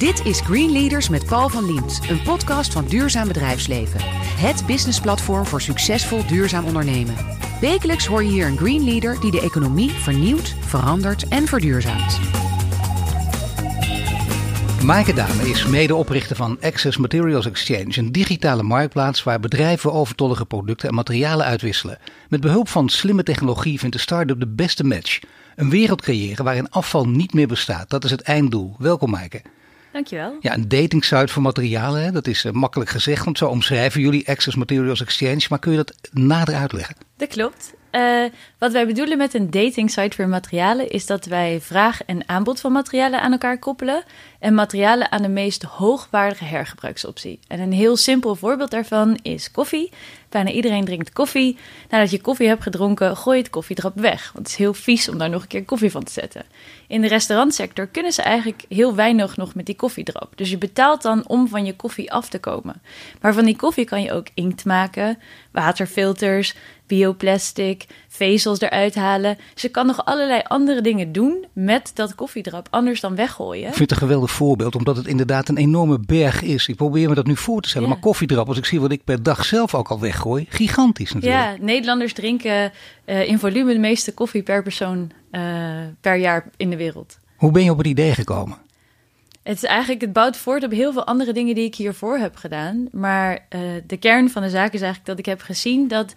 Dit is Green Leaders met Paul van Liemt, een podcast van Duurzaam Bedrijfsleven. Het businessplatform voor succesvol duurzaam ondernemen. Wekelijks hoor je hier een Green Leader die de economie vernieuwt, verandert en verduurzaamt. Maaike Dame is medeoprichter van Access Materials Exchange, een digitale marktplaats waar bedrijven overtollige producten en materialen uitwisselen. Met behulp van slimme technologie vindt de start-up de beste match. Een wereld creëren waarin afval niet meer bestaat. Dat is het einddoel. Welkom Maaike. Dankjewel. Ja, een datingsite voor materialen, hè? dat is uh, makkelijk gezegd, want zo omschrijven jullie Access Materials Exchange. Maar kun je dat nader uitleggen? Dat klopt. Uh, wat wij bedoelen met een dating site voor materialen is dat wij vraag en aanbod van materialen aan elkaar koppelen en materialen aan de meest hoogwaardige hergebruiksoptie. En een heel simpel voorbeeld daarvan is koffie. Bijna iedereen drinkt koffie. Nadat je koffie hebt gedronken, gooi je het koffiedrap weg. Want het is heel vies om daar nog een keer koffie van te zetten. In de restaurantsector kunnen ze eigenlijk heel weinig nog met die koffiedrap. Dus je betaalt dan om van je koffie af te komen. Maar van die koffie kan je ook inkt maken, waterfilters, bioplastic, vezels eruit halen. Ze kan nog allerlei andere dingen doen met dat koffiedrap, anders dan weggooien. Ik vind het een geweldig voorbeeld, omdat het inderdaad een enorme berg is. Ik probeer me dat nu voor te stellen, Ja. maar koffiedrap, als ik zie wat ik per dag zelf ook al weggooi, gigantisch natuurlijk. Ja, Nederlanders drinken eh, in volume de meeste koffie per persoon eh, per jaar in de wereld. Hoe ben je op het idee gekomen? Het is eigenlijk, het bouwt voort op heel veel andere dingen die ik hiervoor heb gedaan. Maar eh, de kern van de zaak is eigenlijk dat ik heb gezien dat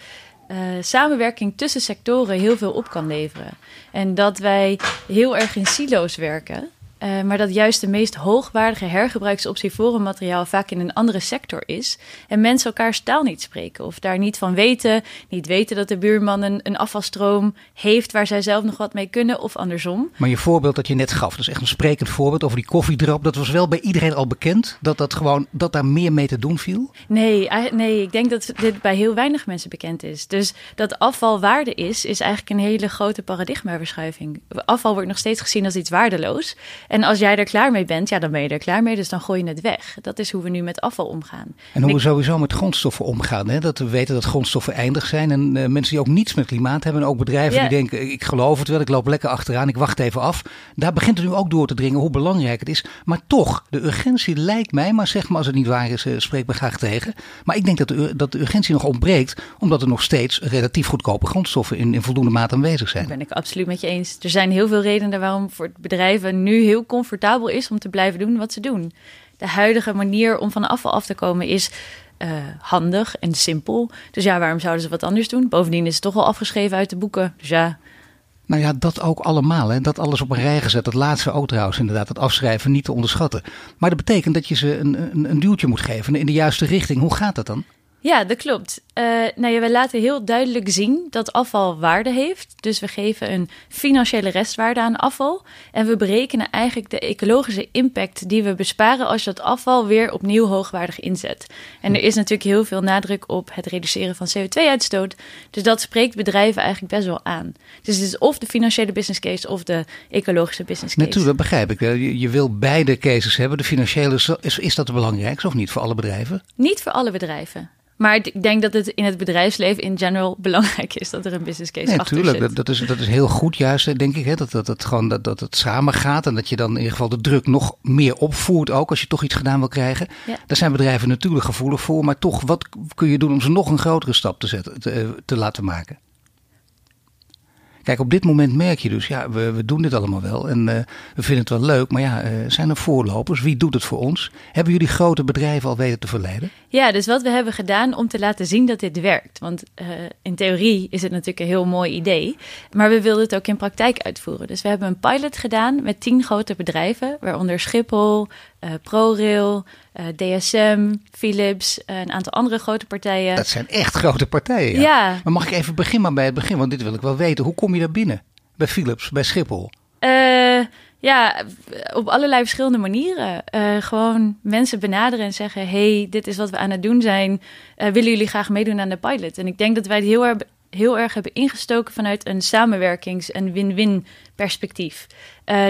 eh, samenwerking tussen sectoren heel veel op kan leveren. En dat wij heel erg in silo's werken. Eh, maar dat juist de meest hoogwaardige hergebruiksoptie voor een materiaal vaak in een andere sector is. En mensen elkaars taal niet spreken. Of daar niet van weten. Niet weten dat de buurman een, een afvalstroom heeft waar zij zelf nog wat mee kunnen. Of andersom. Maar je voorbeeld dat je net gaf, dat is echt een sprekend voorbeeld over die koffiedrap. Dat was wel bij iedereen al bekend, dat, dat, gewoon, dat daar meer mee te doen viel. Nee, nee, ik denk dat dit bij heel weinig mensen bekend is. Dus dat afval waarde is, is eigenlijk een hele grote paradigmaverschuiving. Afval wordt nog steeds gezien als iets waardeloos. En als jij er klaar mee bent, ja, dan ben je er klaar mee, dus dan gooi je het weg. Dat is hoe we nu met afval omgaan. En hoe we sowieso met grondstoffen omgaan. Hè? Dat we weten dat grondstoffen eindig zijn. En eh, mensen die ook niets met klimaat hebben. En ook bedrijven Ja. die denken, ik geloof het wel, ik loop lekker achteraan, ik wacht even af. Daar begint het nu ook door te dringen hoe belangrijk het is. Maar toch, de urgentie lijkt mij, maar zeg maar als het niet waar is, eh, spreek me graag tegen. Maar ik denk dat de, dat de urgentie nog ontbreekt, omdat er nog steeds relatief goedkope grondstoffen in, in voldoende mate aanwezig zijn. Dat ben ik absoluut met je eens. Er zijn heel veel redenen waarom voor bedrijven nu heel comfortabel is om te blijven doen wat ze doen. De huidige manier om van afval af te komen is eh, handig en simpel. Dus ja, waarom zouden ze wat anders doen? Bovendien is het toch al afgeschreven uit de boeken. Dus ja, Nou ja, dat ook allemaal. Hè. Dat alles op een rij gezet. Dat laatste ook trouwens inderdaad. Dat afschrijven niet te onderschatten. Maar dat betekent dat je ze een, een, een duwtje moet geven in de juiste richting. Hoe gaat dat dan? Ja, dat klopt. Eh nou ja, we laten heel duidelijk zien dat afval waarde heeft. Dus we geven een financiële restwaarde aan afval. En we berekenen eigenlijk de ecologische impact die we besparen als je dat afval weer opnieuw hoogwaardig inzet. En er is natuurlijk heel veel nadruk op het reduceren van CO2-uitstoot. Dus dat spreekt bedrijven eigenlijk best wel aan. Dus het is of de financiële business case of de ecologische business case. Natuurlijk, dat begrijp ik. Je, je wil beide cases hebben. De financiële, is, is, is dat het belangrijkste of niet voor alle bedrijven? Niet voor alle bedrijven. Maar ik denk dat het in het bedrijfsleven in general belangrijk is dat er een business case Nee, achter natuurlijk. zit. Dat, dat, is, dat is heel goed juist, hè, denk ik. Hè, dat, dat, het gewoon, dat, dat het samen gaat. En dat je dan in ieder geval de druk nog meer opvoert ook. Als je toch iets gedaan wil krijgen. Ja. Daar zijn bedrijven natuurlijk gevoelig voor. Maar toch, wat kun je doen om ze nog een grotere stap te, zetten, te, te laten maken? Kijk, op dit moment merk je dus, ja, we, we doen dit allemaal wel en eh, we vinden het wel leuk, maar ja, eh, zijn er voorlopers? Wie doet het voor ons? Hebben jullie grote bedrijven al weten te verleiden? Ja, dus wat we hebben gedaan om te laten zien dat dit werkt. Want eh, in theorie is het natuurlijk een heel mooi idee. Maar we wilden het ook in praktijk uitvoeren. Dus we hebben een pilot gedaan met tien grote bedrijven. Waaronder Schiphol, eh, ProRail, eh, DSM, Philips, een aantal andere grote partijen. Dat zijn echt grote partijen. Ja. Ja. Maar mag ik even beginnen maar bij het begin, want dit wil ik wel weten. Hoe kom je daar binnen? Bij Philips, bij Schiphol? Eh, ja, op allerlei verschillende manieren. Gewoon mensen benaderen en zeggen: hey, dit is wat we aan het doen zijn. Willen jullie graag meedoen aan de pilot? En ik denk dat wij het heel erg, heel erg hebben ingestoken vanuit een samenwerkings- en win-win perspectief.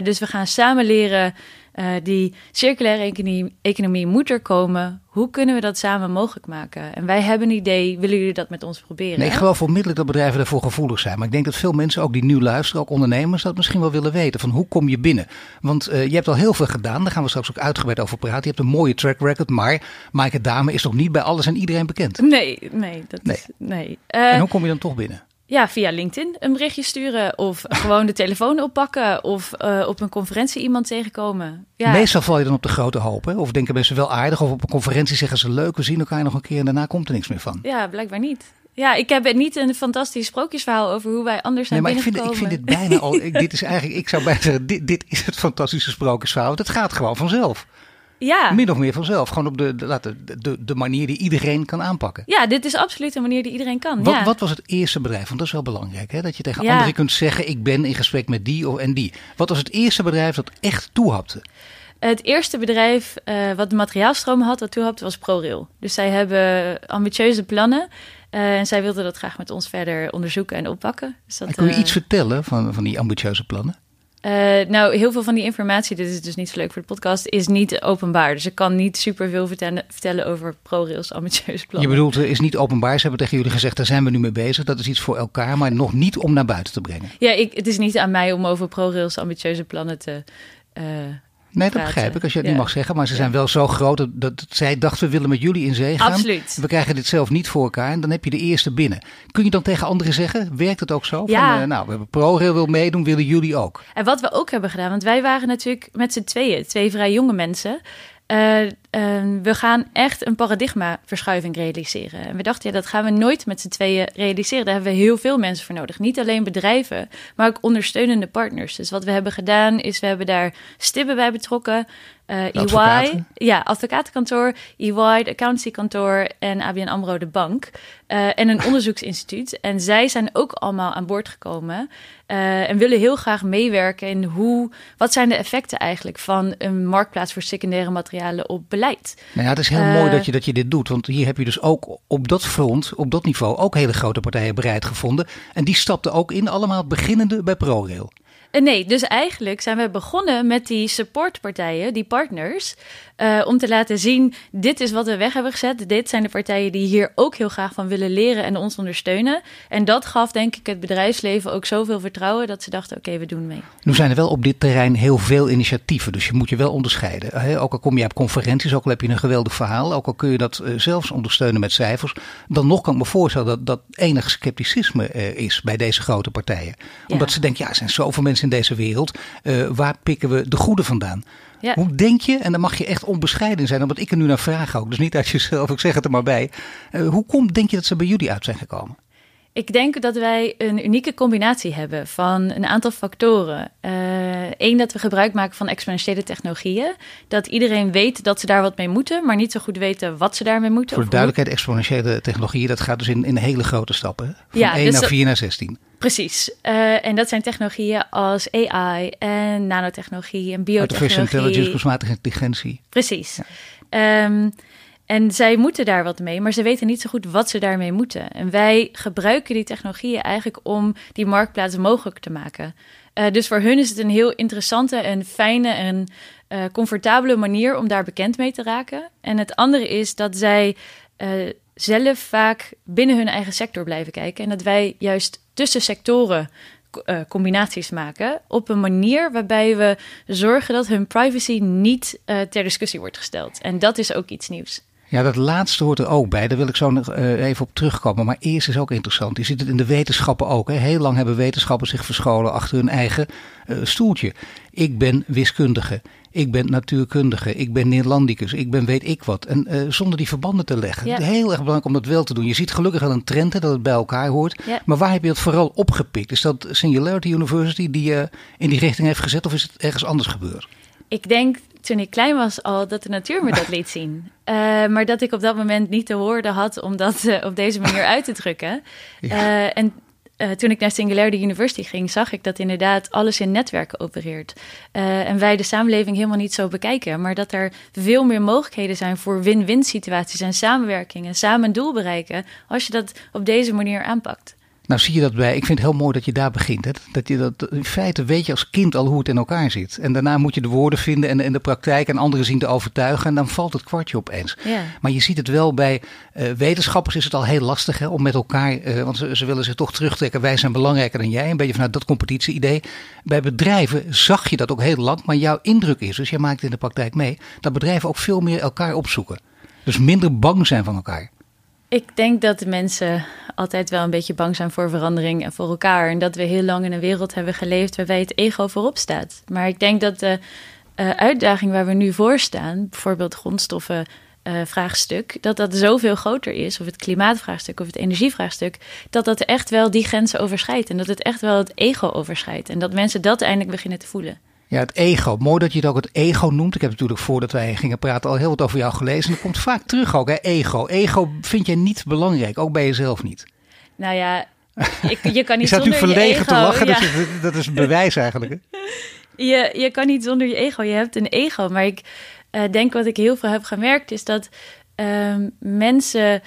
Dus we gaan samen leren Uh, die circulaire economie, economie moet er komen. Hoe kunnen we dat samen mogelijk maken? En wij hebben een idee. Willen jullie dat met ons proberen? Nee, ik geloof onmiddellijk dat bedrijven daarvoor gevoelig zijn. Maar ik denk dat veel mensen, ook die nu luisteren, ook ondernemers, dat misschien wel willen weten. Van hoe kom je binnen? Want uh, je hebt al heel veel gedaan. Daar gaan we straks ook uitgebreid over praten. Je hebt een mooie track record. Maar Maaike Dame is nog niet bij alles en iedereen bekend. Nee, nee. Dat nee. Is, nee. Uh, en hoe kom je dan toch binnen? Ja, via LinkedIn een berichtje sturen of gewoon de telefoon oppakken of uh, op een conferentie iemand tegenkomen. Ja. Meestal val je dan op de grote hoop, hè? Of denken mensen wel aardig of op een conferentie zeggen ze leuk, we zien elkaar nog een keer en daarna komt er niks meer van. Ja, blijkbaar niet. Ja, ik heb niet een fantastisch sprookjesverhaal over hoe wij anders zijn nee, maar ik vind, ik vind dit bijna al. Dit is eigenlijk, ik zou bijna zeggen, dit, dit is het fantastische sprookjesverhaal. Want het gaat gewoon vanzelf. Ja. Min of meer vanzelf. Gewoon op de, de, de, de manier die iedereen kan aanpakken. Ja, dit is absoluut een manier die iedereen kan. Wat, ja. wat was het eerste bedrijf? Want dat is wel belangrijk. Hè? Dat je tegen anderen kunt zeggen: Ik ben in gesprek met die of en die. Wat was het eerste bedrijf dat echt toehapte? Het eerste bedrijf uh, wat de materiaalstroom had, dat toehapte, was ProRail. Dus zij hebben ambitieuze plannen. Uh, en zij wilden dat graag met ons verder onderzoeken en oppakken. Dus dat, en kun je uh, iets vertellen van, van die ambitieuze plannen? Uh, nou, heel veel van die informatie, dit is dus niet zo leuk voor de podcast, is niet openbaar. Dus ik kan niet super veel vertellen, vertellen over ProRails ambitieuze plannen. Je bedoelt, het is niet openbaar. Ze hebben tegen jullie gezegd, daar zijn we nu mee bezig. Dat is iets voor elkaar, maar nog niet om naar buiten te brengen. Ja, ik, het is niet aan mij om over ProRails ambitieuze plannen te... Uh, Nee, dat begrijp ik als je het ja. niet mag zeggen. Maar ze zijn wel zo groot dat, dat, zij dachten, we willen met jullie in zee gaan. Absoluut. We krijgen dit zelf niet voor elkaar en dan heb je de eerste binnen. Kun je dan tegen anderen zeggen, werkt het ook zo? Ja. Van, uh, nou, we hebben ProRail wil meedoen, willen jullie ook? En wat we ook hebben gedaan, want wij waren natuurlijk met z'n tweeën, twee vrij jonge mensen. Uh, uh, we gaan echt een paradigmaverschuiving realiseren. En we dachten, ja, dat gaan we nooit met z'n tweeën realiseren. Daar hebben we heel veel mensen voor nodig. Niet alleen bedrijven, maar ook ondersteunende partners. Dus wat we hebben gedaan, is we hebben daar Stibbe bij betrokken. Uh, EY, ja, advocatenkantoor, EY, de accountancykantoor en ABN AMRO, de bank. Uh, en een onderzoeksinstituut. En zij zijn ook allemaal aan boord gekomen. Uh, en willen heel graag meewerken in hoe, wat zijn de effecten eigenlijk van een marktplaats voor secundaire materialen op beleid. Nou ja, het is heel mooi dat je, dat je dit doet. Want hier heb je dus ook op dat front, op dat niveau, ook hele grote partijen bereid gevonden. En die stapten ook in, allemaal beginnende bij ProRail. Nee, dus eigenlijk zijn we begonnen met die supportpartijen, die partners, uh, om te laten zien: dit is wat we weg hebben gezet. Dit zijn de partijen die hier ook heel graag van willen leren en ons ondersteunen. En dat gaf, denk ik, het bedrijfsleven ook zoveel vertrouwen dat ze dachten: oké, okay, we doen mee. Nu zijn er wel op dit terrein heel veel initiatieven, dus je moet je wel onderscheiden. Hè? Ook al kom je op conferenties, ook al heb je een geweldig verhaal, ook al kun je dat uh, zelfs ondersteunen met cijfers, dan nog kan ik me voorstellen dat dat enig scepticisme uh, is bij deze grote partijen. Omdat ja. ze denken: ja, er zijn zoveel mensen in deze wereld. Uh, waar pikken we de goede vandaan? Ja. Hoe denk je, en dan mag je echt onbescheiden zijn, omdat ik er nu naar vraag ook, dus niet uit jezelf, ik zeg het er maar bij. Uh, hoe komt, denk je dat ze bij jullie uit zijn gekomen? Ik denk dat wij een unieke combinatie hebben van een aantal factoren. Eén, uh, dat we gebruik maken van exponentiële technologieën. Dat iedereen weet dat ze daar wat mee moeten, maar niet zo goed weten wat ze daarmee moeten. Voor de duidelijkheid, exponentiële technologieën, dat gaat dus in, in hele grote stappen. Van ja, 1 dus naar 4 naar 16. Precies. Uh, en dat zijn technologieën als AI en nanotechnologie en biotechnologie. Artificial intelligence, kunstmatige intelligentie. Precies. Ja. Um, en zij moeten daar wat mee, maar ze weten niet zo goed wat ze daarmee moeten. En wij gebruiken die technologieën eigenlijk om die marktplaats mogelijk te maken. Uh, dus voor hun is het een heel interessante en fijne en uh, comfortabele manier om daar bekend mee te raken. En het andere is dat zij uh, zelf vaak binnen hun eigen sector blijven kijken. En dat wij juist tussen sectoren combinaties maken op een manier waarbij we zorgen dat hun privacy niet ter discussie wordt gesteld. En dat is ook iets nieuws. Ja, dat laatste hoort er ook bij. Daar wil ik zo nog uh, even op terugkomen. Maar eerst is ook interessant. Je ziet het in de wetenschappen ook. Hè. Heel lang hebben wetenschappers zich verscholen achter hun eigen uh, stoeltje. Ik ben wiskundige. Ik ben natuurkundige. Ik ben Neerlandicus. Ik ben weet ik wat. En uh, zonder die verbanden te leggen. Ja. Heel erg belangrijk om dat wel te doen. Je ziet gelukkig wel een trend hè, dat het bij elkaar hoort. Ja. Maar waar heb je dat vooral opgepikt? Is dat Singularity University die je in die richting heeft gezet? Of is het ergens anders gebeurd? Ik denk toen ik klein was al dat de natuur me dat liet zien. Uh, maar dat ik op dat moment niet de woorden had om dat uh, op deze manier uit te drukken. Ja. Uh, en toen ik naar Singularity University ging, zag ik dat inderdaad alles in netwerken opereert. en wij de samenleving helemaal niet zo bekijken. Maar dat er veel meer mogelijkheden zijn voor win-win situaties en samenwerking. En samen een doel bereiken als je dat op deze manier aanpakt. Nou zie je dat bij, ik vind het heel mooi dat je daar begint. Hè? Dat je dat, in feite weet je als kind al hoe het in elkaar zit. En daarna moet je de woorden vinden en, en de praktijk en anderen zien te overtuigen. En dan valt het kwartje opeens. Ja. Maar je ziet het wel bij uh, wetenschappers is het al heel lastig hè, om met elkaar, uh, want ze, ze, willen zich toch terugtrekken. Wij zijn belangrijker dan jij. Een beetje vanuit dat competitie-idee. Bij bedrijven zag je dat ook heel lang. Maar jouw indruk is, dus jij maakt het in de praktijk mee, dat bedrijven ook veel meer elkaar opzoeken. Dus minder bang zijn van elkaar. Ik denk dat de mensen altijd wel een beetje bang zijn voor verandering en voor elkaar. En dat we heel lang in een wereld hebben geleefd waarbij het ego voorop staat. Maar ik denk dat de uh, uitdaging waar we nu voor staan, bijvoorbeeld grondstoffen. Uh, vraagstuk, dat dat zoveel groter is, of het klimaatvraagstuk of het energievraagstuk, dat dat echt wel die grenzen overschrijdt en dat het echt wel het ego overschrijdt en dat mensen dat eindelijk beginnen te voelen. Ja, het ego. Mooi dat je het ook het ego noemt. Ik heb natuurlijk voordat wij gingen praten al heel wat over jou gelezen. En dat komt vaak terug ook, hè? ego. Ego vind jij niet belangrijk, ook bij jezelf niet. Nou ja, ik, je kan niet je zonder verlegen je ego. te lachen, ja. dat, is, dat is een bewijs eigenlijk. Hè? Je, je kan niet zonder je ego. Je hebt een ego. Maar ik uh, denk wat ik heel veel heb gemerkt is dat uh, mensen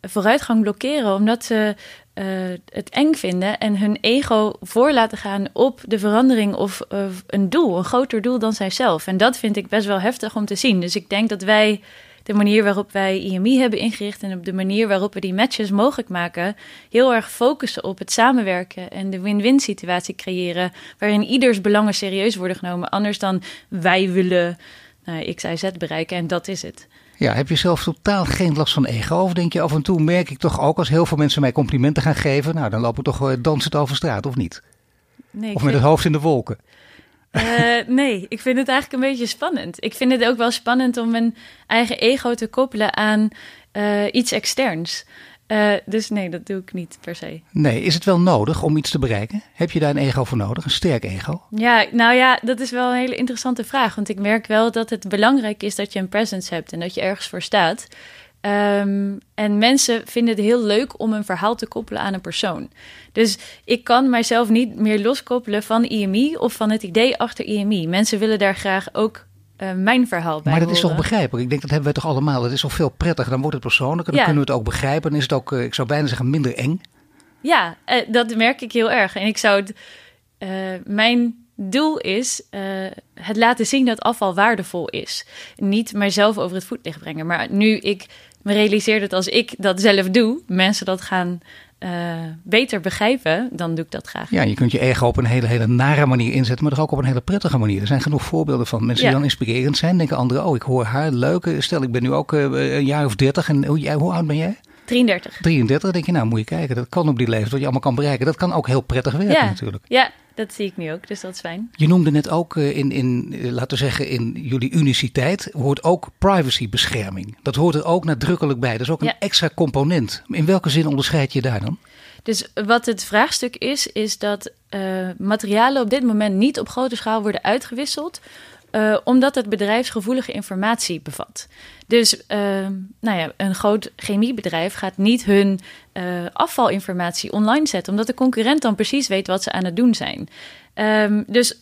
vooruitgang blokkeren omdat ze uh, het eng vinden en hun ego voor laten gaan op de verandering of een doel, een groter doel dan zijzelf. En dat vind ik best wel heftig om te zien. Dus ik denk dat wij de manier waarop wij IMI hebben ingericht en op de manier waarop we die matches mogelijk maken, heel erg focussen op het samenwerken en de win-win situatie creëren, waarin ieders belangen serieus worden genomen, anders dan wij willen nou, X, Y, Z bereiken en dat is het. Ja, heb je zelf totaal geen last van ego? Of denk je af en toe, merk ik toch ook, als heel veel mensen mij complimenten gaan geven, nou dan lopen we toch dansend over straat, of niet? Nee, of met het hoofd in de wolken? Uh, nee, ik vind het eigenlijk een beetje spannend. Ik vind het ook wel spannend om mijn eigen ego te koppelen aan uh, iets externs. Uh, dus nee, dat doe ik niet per se. Nee, is het wel nodig om iets te bereiken? Heb je daar een ego voor nodig, een sterk ego? Ja, nou ja, dat is wel een hele interessante vraag. Want ik merk wel dat het belangrijk is dat je een presence hebt en dat je ergens voor staat. Um, en mensen vinden het heel leuk om een verhaal te koppelen aan een persoon. Dus ik kan mijzelf niet meer loskoppelen van IMI of van het idee achter IMI. Mensen willen daar graag ook uh, mijn verhaal bij Maar dat is toch begrijpelijk? Ik denk dat hebben wij toch allemaal. Het is toch veel prettiger. Dan wordt het persoonlijk en dan Ja. kunnen we het ook begrijpen. Dan is het ook, uh, ik zou bijna zeggen, minder eng. Ja, uh, dat merk ik heel erg. En ik zou het. Uh, mijn doel is uh, het laten zien dat afval waardevol is. Niet mijzelf over het voetlicht brengen. Maar nu ik me realiseer dat als ik dat zelf doe, mensen dat gaan uh, beter begrijpen, dan doe ik dat graag. Ja, je kunt je ego op een hele, hele nare manier inzetten, maar toch ook op een hele prettige manier. Er zijn genoeg voorbeelden van mensen Ja. die dan inspirerend zijn. Denken anderen, oh, ik hoor haar, leuk. Stel, ik ben nu ook uh, een jaar of dertig en hoe, jij, hoe oud ben jij? 33. 33, dan denk je, nou moet je kijken, dat kan op die leeftijd, wat je allemaal kan bereiken. Dat kan ook heel prettig werken Ja. natuurlijk. Ja, dat zie ik nu ook, dus dat is fijn. Je noemde net ook uh, in, in, uh, laten we zeggen, in jullie uniciteit hoort ook privacybescherming. Dat hoort er ook nadrukkelijk bij. Dat is ook een Ja. extra component. In welke zin onderscheid je daar dan? Dus wat het vraagstuk is, is dat uh, materialen op dit moment niet op grote schaal worden uitgewisseld. Uh, omdat het bedrijfsgevoelige informatie bevat. Dus uh, nou ja, een groot chemiebedrijf gaat niet hun uh, afvalinformatie online zetten, omdat de concurrent dan precies weet wat ze aan het doen zijn. Um, dus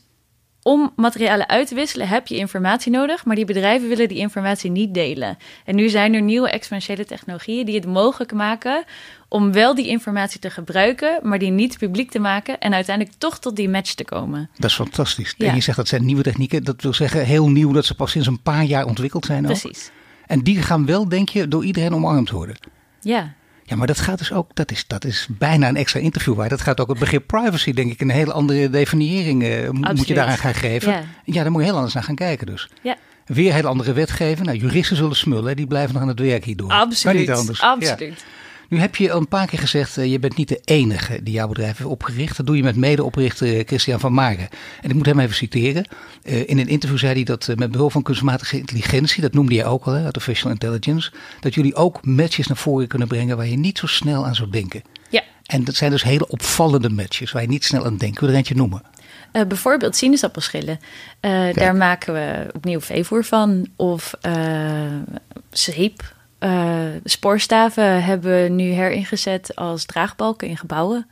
om materialen uit te wisselen heb je informatie nodig, maar die bedrijven willen die informatie niet delen. En nu zijn er nieuwe exponentiële technologieën die het mogelijk maken om wel die informatie te gebruiken, maar die niet publiek te maken en uiteindelijk toch tot die match te komen. Dat is fantastisch. Ja. En je zegt dat zijn nieuwe technieken. Dat wil zeggen heel nieuw dat ze pas sinds een paar jaar ontwikkeld zijn. Ook. Precies. En die gaan wel, denk je, door iedereen omarmd worden. Ja. Ja, maar dat gaat dus ook, dat is, dat is bijna een extra interview waar. Dat gaat ook het begrip privacy, denk ik, een hele andere definiëring uh, moet je daaraan gaan geven. Ja. ja, daar moet je heel anders naar gaan kijken dus. Ja. Weer heel andere wetgeving. Nou, juristen zullen smullen, die blijven nog aan het werk hierdoor. Kan Absoluut. niet anders. Absoluut. Ja. Nu heb je een paar keer gezegd, uh, je bent niet de enige die jouw bedrijf heeft opgericht. Dat doe je met medeoprichter Christian van Maren. En ik moet hem even citeren. Uh, in een interview zei hij dat met behulp van kunstmatige intelligentie, dat noemde jij ook al, hè, artificial intelligence, dat jullie ook matches naar voren kunnen brengen waar je niet zo snel aan zou denken. Ja. En dat zijn dus hele opvallende matches waar je niet snel aan denkt. Wil je er eentje noemen? Uh, bijvoorbeeld sinaasappelschillen. Uh, daar maken we opnieuw veevoer van. Of uh, zeep. Spoorstaven hebben we nu heringezet als draagbalken in gebouwen.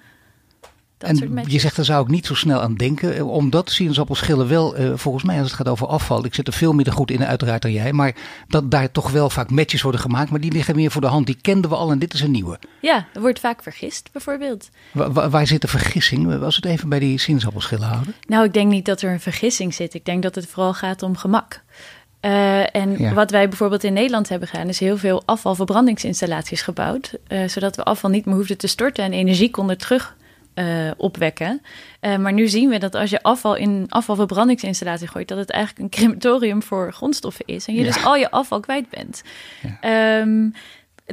Dat en je zegt, daar zou ik niet zo snel aan denken. eh, Omdat sinaasappelschillen wel, eh, volgens mij als het gaat over afval. Ik zit er veel minder goed in uiteraard dan jij. Maar dat daar toch wel vaak matches worden gemaakt. Maar die liggen meer voor de hand. Die kenden we al en dit is een nieuwe. Ja, er wordt vaak vergist bijvoorbeeld. Wa- wa- waar zit de vergissing? We het even bij die sinaasappelschillen houden. Nou, ik denk niet dat er een vergissing zit. Ik denk dat het vooral gaat om gemak. Eh, en Ja. wat wij bijvoorbeeld in Nederland hebben gedaan, is heel veel afvalverbrandingsinstallaties gebouwd. eh, zodat we afval niet meer hoefden te storten en energie konden terug eh, opwekken. Maar nu zien we dat als je afval in een afvalverbrandingsinstallatie gooit, dat het eigenlijk een crematorium voor grondstoffen is. En je Ja. dus al je afval kwijt bent. Ja. Ehm,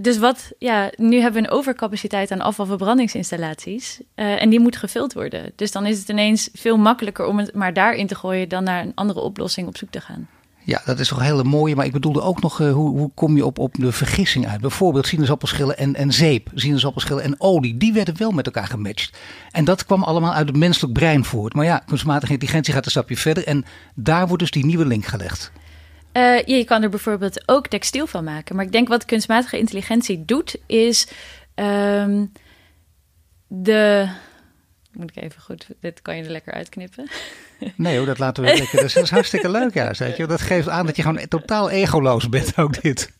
dus wat, ja, nu hebben we een overcapaciteit aan afvalverbrandingsinstallaties. eh, en die moet gevuld worden. Dus dan is het ineens veel makkelijker om het maar daarin te gooien dan naar een andere oplossing op zoek te gaan. Ja, dat is toch een hele mooie. Maar ik bedoelde ook nog, eh, hoe, hoe kom je op, op de vergissing uit? Bijvoorbeeld sinaasappelschillen en, en zeep, sinaasappelschillen en olie. Die werden wel met elkaar gematcht. En dat kwam allemaal uit het menselijk brein voort. Maar ja, kunstmatige intelligentie gaat een stapje verder. En daar wordt dus die nieuwe link gelegd. Eh, ja, je kan er bijvoorbeeld ook textiel van maken. Maar ik denk wat kunstmatige intelligentie doet, is ehm, de. Moet ik even goed. Dit kan je er lekker uitknippen. Nee hoor, dat laten we lekker. Dat is hartstikke leuk juist. Weet je. Dat geeft aan dat je gewoon totaal egoloos bent ook dit.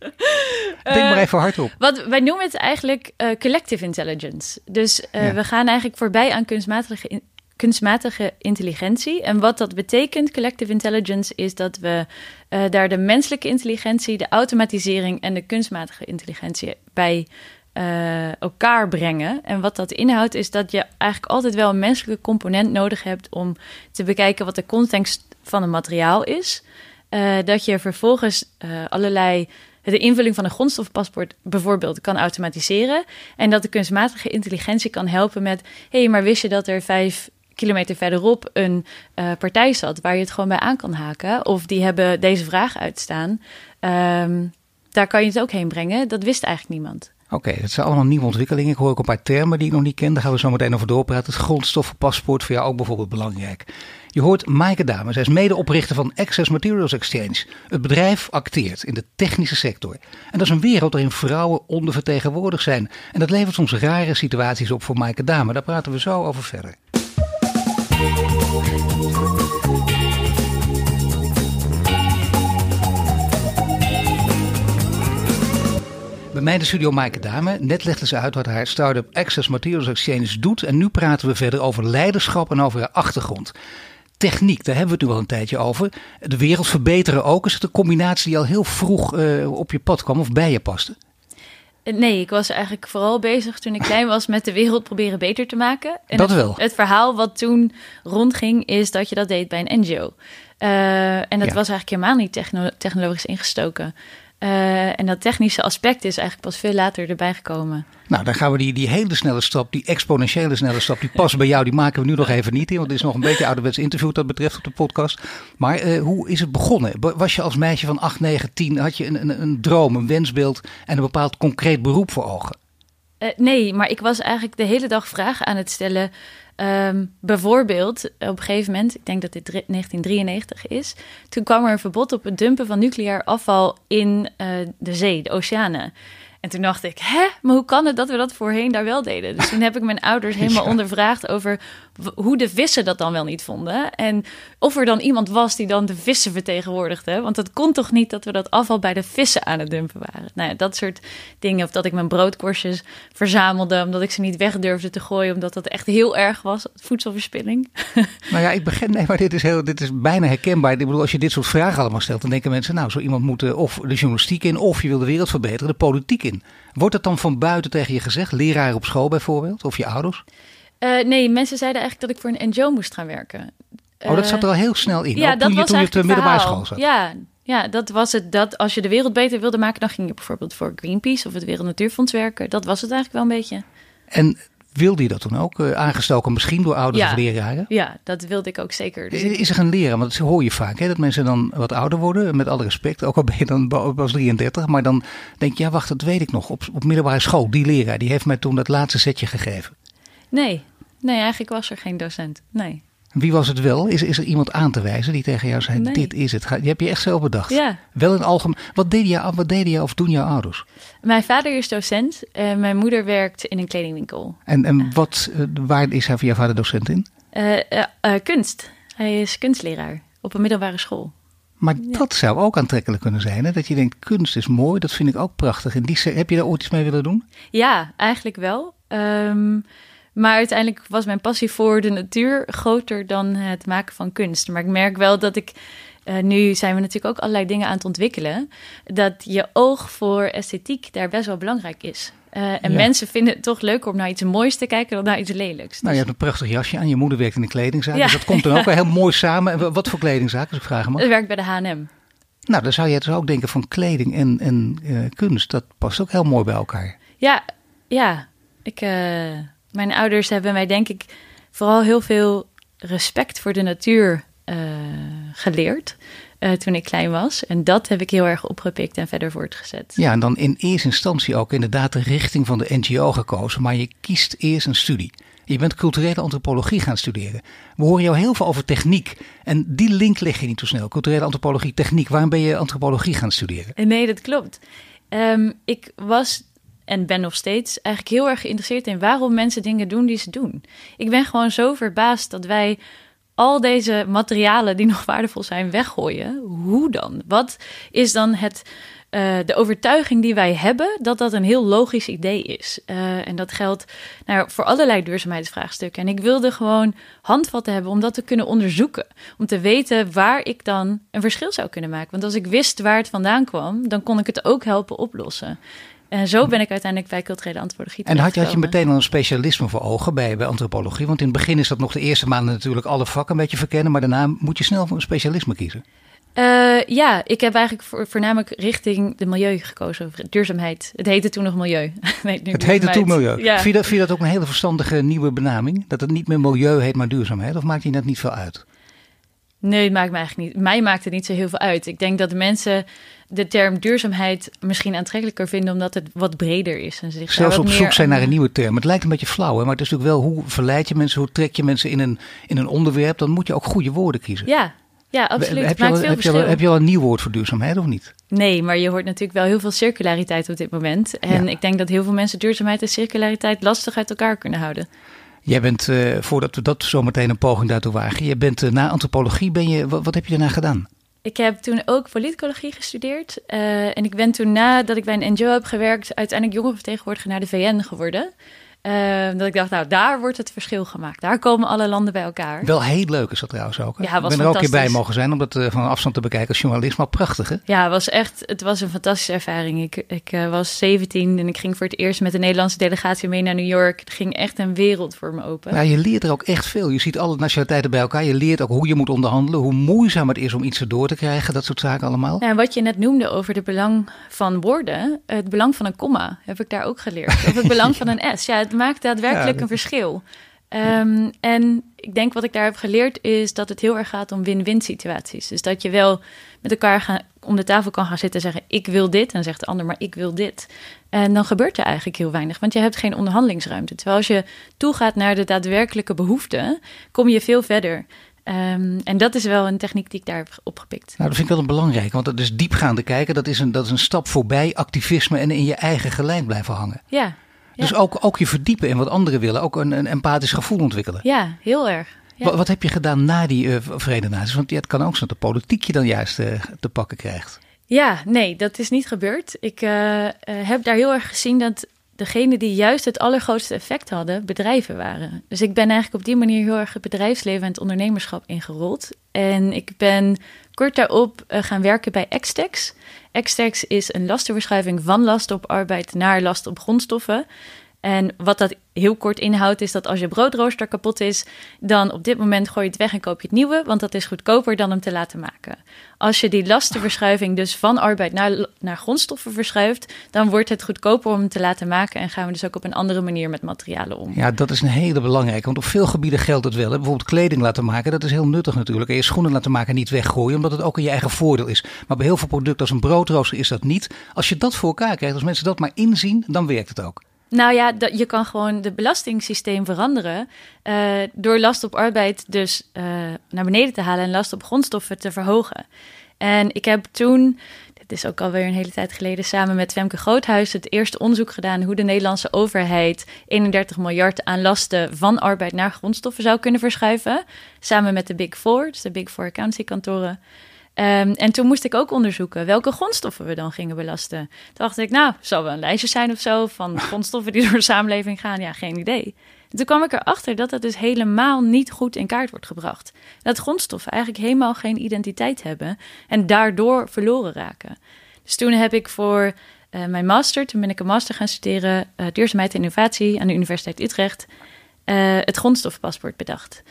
Denk maar even hardop. Wat wij noemen het eigenlijk eh, collective intelligence. Dus eh, Ja. we gaan eigenlijk voorbij aan kunstmatige, in- kunstmatige intelligentie. En wat dat betekent, collective intelligence, is dat we eh, daar de menselijke intelligentie, de automatisering en de kunstmatige intelligentie bij eh, elkaar brengen. En wat dat inhoudt, is dat je eigenlijk altijd wel een menselijke component nodig hebt om te bekijken wat de context van een materiaal is. Eh, dat je vervolgens eh, allerlei de invulling van een grondstofpaspoort bijvoorbeeld kan automatiseren. En dat de kunstmatige intelligentie kan helpen met: hé, hey, maar wist je dat er vijf kilometer verderop een partij zat waar je het gewoon bij aan kan haken? Of die hebben deze vraag uitstaan. Ehm, daar kan je het ook heen brengen. Dat wist eigenlijk niemand. Oké, dat zijn allemaal nieuwe ontwikkelingen. Ik hoor ook een paar termen die ik nog niet ken. Daar gaan we zo meteen over doorpraten. Het grondstoffenpaspoort voor jou ook bijvoorbeeld belangrijk. Je hoort Maaike Dame. Zij is medeoprichter van Access Materials Exchange. Het bedrijf acteert in de technische sector. En dat is een wereld waarin vrouwen ondervertegenwoordigd zijn. En dat levert soms rare situaties op voor Maaike Dame. Daar praten we zo over verder. Bij mij in de studio Maaike Dame. Net legde ze uit wat haar start-up Access Materials Exchange doet. En nu praten we verder over leiderschap en over haar achtergrond. Techniek, daar hebben we het nu al een tijdje over. De wereld verbeteren ook. Is het een combinatie die al heel vroeg eh, op je pad kwam of bij je paste? Eh, Nee, ik was eigenlijk vooral bezig toen ik klein was met de wereld proberen beter te maken. En Dat het, wel. Het verhaal wat toen rondging is dat je dat deed bij een NGO. Eh, en dat Ja. was eigenlijk helemaal niet techno- technologisch ingestoken. Eh, en dat technische aspect is eigenlijk pas veel later erbij gekomen. Nou, dan gaan we die, die hele snelle stap, die exponentiële snelle stap, die past bij jou. Die maken we nu nog even niet in, want het is nog een beetje ouderwets interview wat dat betreft op de podcast. Maar eh, hoe is het begonnen? Wa- Was je als meisje van 8, 9, 10, had je een, een, een droom, een wensbeeld en een bepaald concreet beroep voor ogen? Eh, nee, maar ik was eigenlijk de hele dag vragen aan het stellen. Ehm, bijvoorbeeld, op een gegeven moment, ik denk dat dit drie- 1993 is, toen kwam er een verbod op het dumpen van nucleair afval in eh, de zee, de oceanen. En toen dacht ik, hè, maar hoe kan het dat we dat voorheen daar wel deden? Dus toen heb ik mijn ouders helemaal Ja. ondervraagd over hoe de vissen dat dan wel niet vonden. En of er dan iemand was die dan de vissen vertegenwoordigde. Want het kon toch niet dat we dat afval bij de vissen aan het dumpen waren. Nou ja, dat soort dingen. Of dat ik mijn broodkorstjes verzamelde omdat ik ze niet weg durfde te gooien. Omdat dat echt heel erg was, voedselverspilling. Nou ja, ik begin, nee, maar dit is, heel, dit is bijna herkenbaar. Ik bedoel, als je dit soort vragen allemaal stelt, dan denken mensen, nou, zo iemand moet eh, of de journalistiek in, of je wil de wereld verbeteren, de politiek in. Wordt het dan van buiten tegen je gezegd, leraar op school bijvoorbeeld, of je ouders? Eh, nee, mensen zeiden eigenlijk dat ik voor een NGO moest gaan werken. Oh, dat Eh, zat er al heel snel in. Ja, dat toen je, was toen je op de eigenlijk middelbare het school zat. Ja, ja, dat was het. Dat als je de wereld beter wilde maken, dan ging je bijvoorbeeld voor Greenpeace of het Wereld Natuurfonds werken. Dat was het eigenlijk wel een beetje. En wilde je dat toen ook? eh, aangestoken misschien door ouders Ja. of leraren? Ja, dat wilde ik ook zeker. Dus Is er een leraar, want dat hoor je vaak, hè, dat mensen dan wat ouder worden, met alle respect, ook al ben je dan pas 33, maar dan denk je, ja wacht, dat weet ik nog, op, op middelbare school, die leraar, die heeft mij toen dat laatste setje gegeven. Nee, nee, eigenlijk was er geen docent. Nee. Wie was het wel? Is, is er iemand aan te wijzen die tegen jou zei: Nee. Dit is het? Je hebt je echt zelf bedacht. Ja. Wel in algemeen. Wat deden je, wat deden je of doen jouw ouders? Mijn vader is docent en mijn moeder werkt in een kledingwinkel. En, en wat, eh, waar is hij voor jouw vader docent in? Eh, eh, eh, kunst. Hij is kunstleraar op een middelbare school. Maar dat zou ook aantrekkelijk kunnen zijn. Hè? Dat je denkt: kunst is mooi, dat vind ik ook prachtig. En die, heb je daar ooit iets mee willen doen? Ja, eigenlijk wel. Ehm, maar uiteindelijk was mijn passie voor de natuur groter dan het maken van kunst. Maar ik merk wel dat ik. eh, nu zijn we natuurlijk ook allerlei dingen aan het ontwikkelen. Dat je oog voor esthetiek daar best wel belangrijk is. Eh, en Ja. mensen vinden het toch leuker om naar iets moois te kijken dan naar iets lelijks. Nou, je Dus hebt een prachtig jasje aan. Je moeder werkt in een kledingzaak. Ja. Dus dat komt dan ook wel heel mooi samen. En wa- wat voor kledingzaak, als ik vragen mag? het werkt bij de H&M. Nou, dan zou je dus ook denken van kleding en, en eh, kunst. Dat past ook heel mooi bij elkaar. Ja, ja. Ik, mijn ouders hebben mij denk ik vooral heel veel respect voor de natuur eh, geleerd eh, toen ik klein was. En dat heb ik heel erg opgepikt en verder voortgezet. Ja, en dan in eerste instantie ook inderdaad de richting van de NGO gekozen. Maar je kiest eerst een studie. Je bent culturele antropologie gaan studeren. We horen jou heel veel over techniek. En die link leg je niet zo snel. Culturele antropologie, techniek. Waarom ben je antropologie gaan studeren? En Nee, dat klopt. Ehm, ik was en ben nog steeds eigenlijk heel erg geïnteresseerd in waarom mensen dingen doen die ze doen. Ik ben gewoon zo verbaasd dat wij al deze materialen die nog waardevol zijn weggooien. Hoe dan? Wat is dan het, eh, de overtuiging die wij hebben dat dat een heel logisch idee is? Eh, en dat geldt nou, voor allerlei duurzaamheidsvraagstukken. En ik wilde gewoon handvatten hebben om dat te kunnen onderzoeken. Om te weten waar ik dan een verschil zou kunnen maken. Want als ik wist waar het vandaan kwam, dan kon ik het ook helpen oplossen. En zo ben ik uiteindelijk bij culturele antropologie En had je, had je meteen al een specialisme voor ogen bij, bij antropologie? Want in het begin is dat nog de eerste maanden natuurlijk alle vakken een beetje verkennen. Maar daarna moet je snel voor een specialisme kiezen. Eh, ja, ik heb eigenlijk voor, voornamelijk richting de milieu gekozen. Duurzaamheid. Het heette toen nog milieu. Nee, nu Het heette toen milieu. Ja. Vind, je dat, vind je dat ook een hele verstandige nieuwe benaming? Dat het niet meer milieu heet, maar duurzaamheid? Of maakt je dat niet veel uit? Nee, het maakt me eigenlijk niet. Mij maakt het niet zo heel veel uit. Ik denk dat de mensen de term duurzaamheid misschien aantrekkelijker vinden omdat het wat breder is. En zich Zelfs op zoek zijn naar een nieuwe term. Het lijkt een beetje flauw, hè? maar het is natuurlijk wel hoe verleid je mensen, hoe trek je mensen in een, in een onderwerp. Dan moet je ook goede woorden kiezen. Ja, ja, absoluut. Heb Het je, al, heb, je al, verschil. heb je al een nieuw woord voor duurzaamheid of niet? Nee, maar je hoort natuurlijk wel heel veel circulariteit op dit moment. En Ja. ik denk dat heel veel mensen duurzaamheid en circulariteit lastig uit elkaar kunnen houden. Jij bent, eh, voordat we dat zo meteen een poging daartoe wagen, je bent eh, na antropologie, ben je, wat, wat heb je daarna gedaan? Ik heb toen ook politicologie gestudeerd. eh, en ik ben toen nadat ik bij een NGO heb gewerkt, uiteindelijk jongerenvertegenwoordiger naar de VN geworden. Eh, dat ik dacht, nou, daar wordt het verschil gemaakt. Daar komen alle landen bij elkaar. Wel heel leuk is dat trouwens ook. Hè? Ja, was ik ben er ook een keer bij mogen zijn om dat eh, van afstand te bekijken als journalist. Maar prachtig hè? Ja, het was echt, het was een fantastische ervaring. Ik, ik eh, was 17 en ik ging voor het eerst met de Nederlandse delegatie mee naar New York. Het ging echt een wereld voor me open. Ja, je leert er ook echt veel. Je ziet alle nationaliteiten bij elkaar. Je leert ook hoe je moet onderhandelen, hoe moeizaam het is om iets erdoor te krijgen. Dat soort zaken allemaal. Ja, en wat je net noemde over het belang van woorden, het belang van een komma, heb ik daar ook geleerd. Of het belang van een S. Ja, het maakt daadwerkelijk Ja, een verschil. Ehm, en ik denk wat ik daar heb geleerd is dat het heel erg gaat om win-win situaties. Dus dat je wel met elkaar gaan, om de tafel kan gaan zitten en zeggen: Ik wil dit. En dan zegt de ander: Maar ik wil dit. En dan gebeurt er eigenlijk heel weinig, want je hebt geen onderhandelingsruimte. Terwijl als je toegaat naar de daadwerkelijke behoeften, kom je veel verder. Ehm, en dat is wel een techniek die ik daar heb opgepikt. Nou, dat vind ik wel een belangrijke, want dat is diepgaande kijken. Dat is, een, dat is een stap voorbij activisme en in je eigen gelijk blijven hangen. Ja, Dus Ja. ook, ook je verdiepen in wat anderen willen. Ook een, een empathisch gevoel ontwikkelen. ja heel erg. Ja. Wat, wat heb je gedaan na die uh, Verenigde Naties? Want ja, het kan ook zijn dat de politiek je dan juist uh, te pakken krijgt. Ja, nee, dat is niet gebeurd. Ik uh, heb daar heel erg gezien dat degenen die juist het allergrootste effect hadden, bedrijven waren. Dus ik ben eigenlijk op die manier heel erg het bedrijfsleven en het ondernemerschap ingerold. En ik ben kort daarop uh, gaan werken bij Extex. Extex is een lastenverschuiving van lasten op arbeid naar lasten op grondstoffen. En wat dat heel kort inhoudt, is dat als je broodrooster kapot is, dan op dit moment gooi je het weg en koop je het nieuwe, want dat is goedkoper dan hem te laten maken. Als je die lastenverschuiving dus van arbeid naar, naar grondstoffen verschuift, dan wordt het goedkoper om hem te laten maken en gaan we dus ook op een andere manier met materialen om. Ja, dat is een hele belangrijke, want op veel gebieden geldt het wel. Bijvoorbeeld kleding laten maken, dat is heel nuttig natuurlijk. En je schoenen laten maken niet weggooien, omdat het ook in je eigen voordeel is. Maar bij heel veel producten als een broodrooster is dat niet. Als je dat voor elkaar krijgt, als mensen dat maar inzien, dan werkt het ook. Nou ja, dat, je kan gewoon het belastingssysteem veranderen. Uh, door last op arbeid dus uh, naar beneden te halen en last op grondstoffen te verhogen. En ik heb toen, dit is ook alweer een hele tijd geleden, samen met Femke Groothuis het eerste onderzoek gedaan hoe de Nederlandse overheid 31 miljard aan lasten van arbeid naar grondstoffen zou kunnen verschuiven. Samen met de Big Four, dus de Big Four accountancykantoren. Um, en toen moest ik ook onderzoeken welke grondstoffen we dan gingen belasten. Toen dacht ik, nou, zal wel een lijstje zijn of zo van grondstoffen die door de samenleving gaan? Ja, geen idee. En toen kwam ik erachter dat dat dus helemaal niet goed in kaart wordt gebracht. Dat grondstoffen eigenlijk helemaal geen identiteit hebben en daardoor verloren raken. Dus toen heb ik voor uh, mijn master, toen ben ik een master gaan studeren, uh, duurzaamheid en innovatie aan de Universiteit Utrecht, uh, het grondstoffenpaspoort bedacht.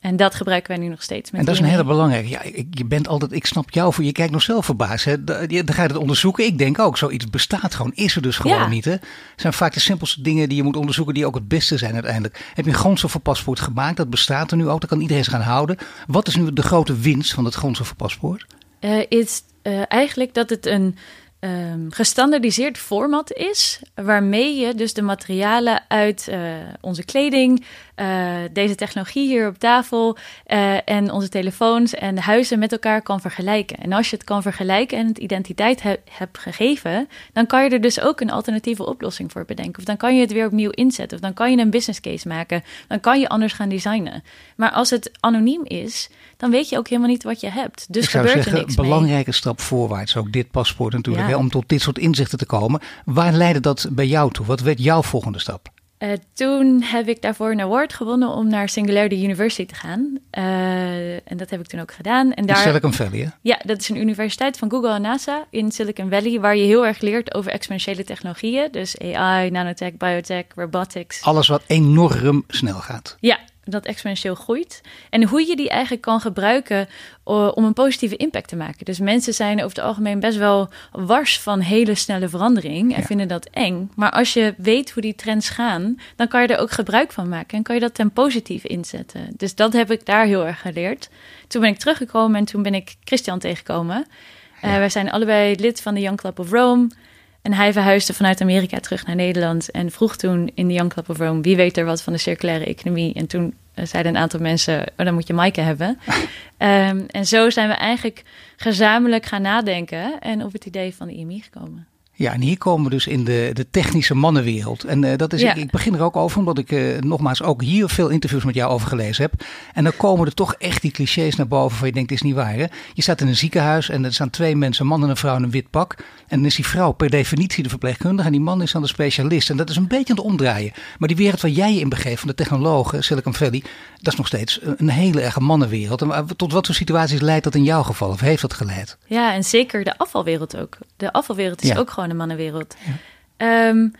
En dat gebruiken wij nu nog steeds. Met en dat is een hele belangrijke. Ja, je bent altijd, ik snap jou voor, je kijkt nog zelf verbaasd. Hè? Dan ga je het onderzoeken. Ik denk ook, zoiets bestaat gewoon, is er dus gewoon niet. Hè? Het zijn vaak de simpelste dingen die je moet onderzoeken, die ook het beste zijn uiteindelijk. Heb je een grondstoffenpaspoort gemaakt? Dat bestaat er nu ook, dat kan iedereen zich gaan houden. Wat is nu de grote winst van het grondstoffenpaspoort? Uh, is uh, eigenlijk dat het een um, gestandardiseerd format is, waarmee je dus de materialen uit uh, onze kleding, uh, deze technologie hier op tafel uh, en onze telefoons en de huizen met elkaar kan vergelijken. En als je het kan vergelijken en het identiteit he hebt gegeven, dan kan je er dus ook een alternatieve oplossing voor bedenken. Of dan kan je het weer opnieuw inzetten, of dan kan je een business case maken, dan kan je anders gaan designen. Maar als het anoniem is, dan weet je ook helemaal niet wat je hebt. Dus Ik zou gebeurt zeggen, er niks belangrijke mee. stap voorwaarts, ook dit paspoort natuurlijk, ja. hè, om tot dit soort inzichten te komen. Waar leidde dat bij jou toe? Wat werd jouw volgende stap? Uh, toen heb ik daarvoor een award gewonnen om naar Singularity University te gaan. Uh, en dat heb ik toen ook gedaan. En in daar, Silicon Valley, hè? Ja, dat is een universiteit van Google en NASA in Silicon Valley, waar je heel erg leert over exponentiële technologieën. Dus AI, nanotech, biotech, robotics. Alles wat enorm snel gaat. Ja, dat exponentieel groeit. En hoe je die eigenlijk kan gebruiken uh, om een positieve impact te maken. Dus mensen zijn over het algemeen best wel wars van hele snelle verandering en ja. vinden dat eng. Maar als je weet hoe die trends gaan, dan kan je er ook gebruik van maken en kan je dat ten positief inzetten. Dus dat heb ik daar heel erg geleerd. Toen ben ik teruggekomen en toen ben ik Christian tegengekomen. Ja. Uh, wij zijn allebei lid van de Young Club of Rome. En hij verhuisde vanuit Amerika terug naar Nederland en vroeg toen in de Young Club of Rome wie weet er wat van de circulaire economie. En toen uh, zeiden een aantal mensen, oh, dan moet je Maaike hebben. um, en zo zijn we eigenlijk gezamenlijk gaan nadenken en op het idee van de IMI gekomen. Ja, en hier komen we dus in de, de technische mannenwereld. En uh, dat is, ja. ik, ik, begin er ook over, omdat ik uh, nogmaals ook hier veel interviews met jou over gelezen heb. En dan komen er toch echt die clichés naar boven van je denkt, dit is niet waar. Hè? Je staat in een ziekenhuis en er staan twee mensen, een man en een vrouw in een wit pak. En dan is die vrouw per definitie de verpleegkundige en die man is dan de specialist. En dat is een beetje aan het omdraaien. Maar die wereld waar jij je in begeeft, van de technologen, Silicon Valley, dat is nog steeds een hele erg mannenwereld. En tot wat voor situaties leidt dat in jouw geval? Of heeft dat geleid? Ja, en zeker de afvalwereld ook. De afvalwereld is ja. ook gewoon een mannenwereld. Ja. Um,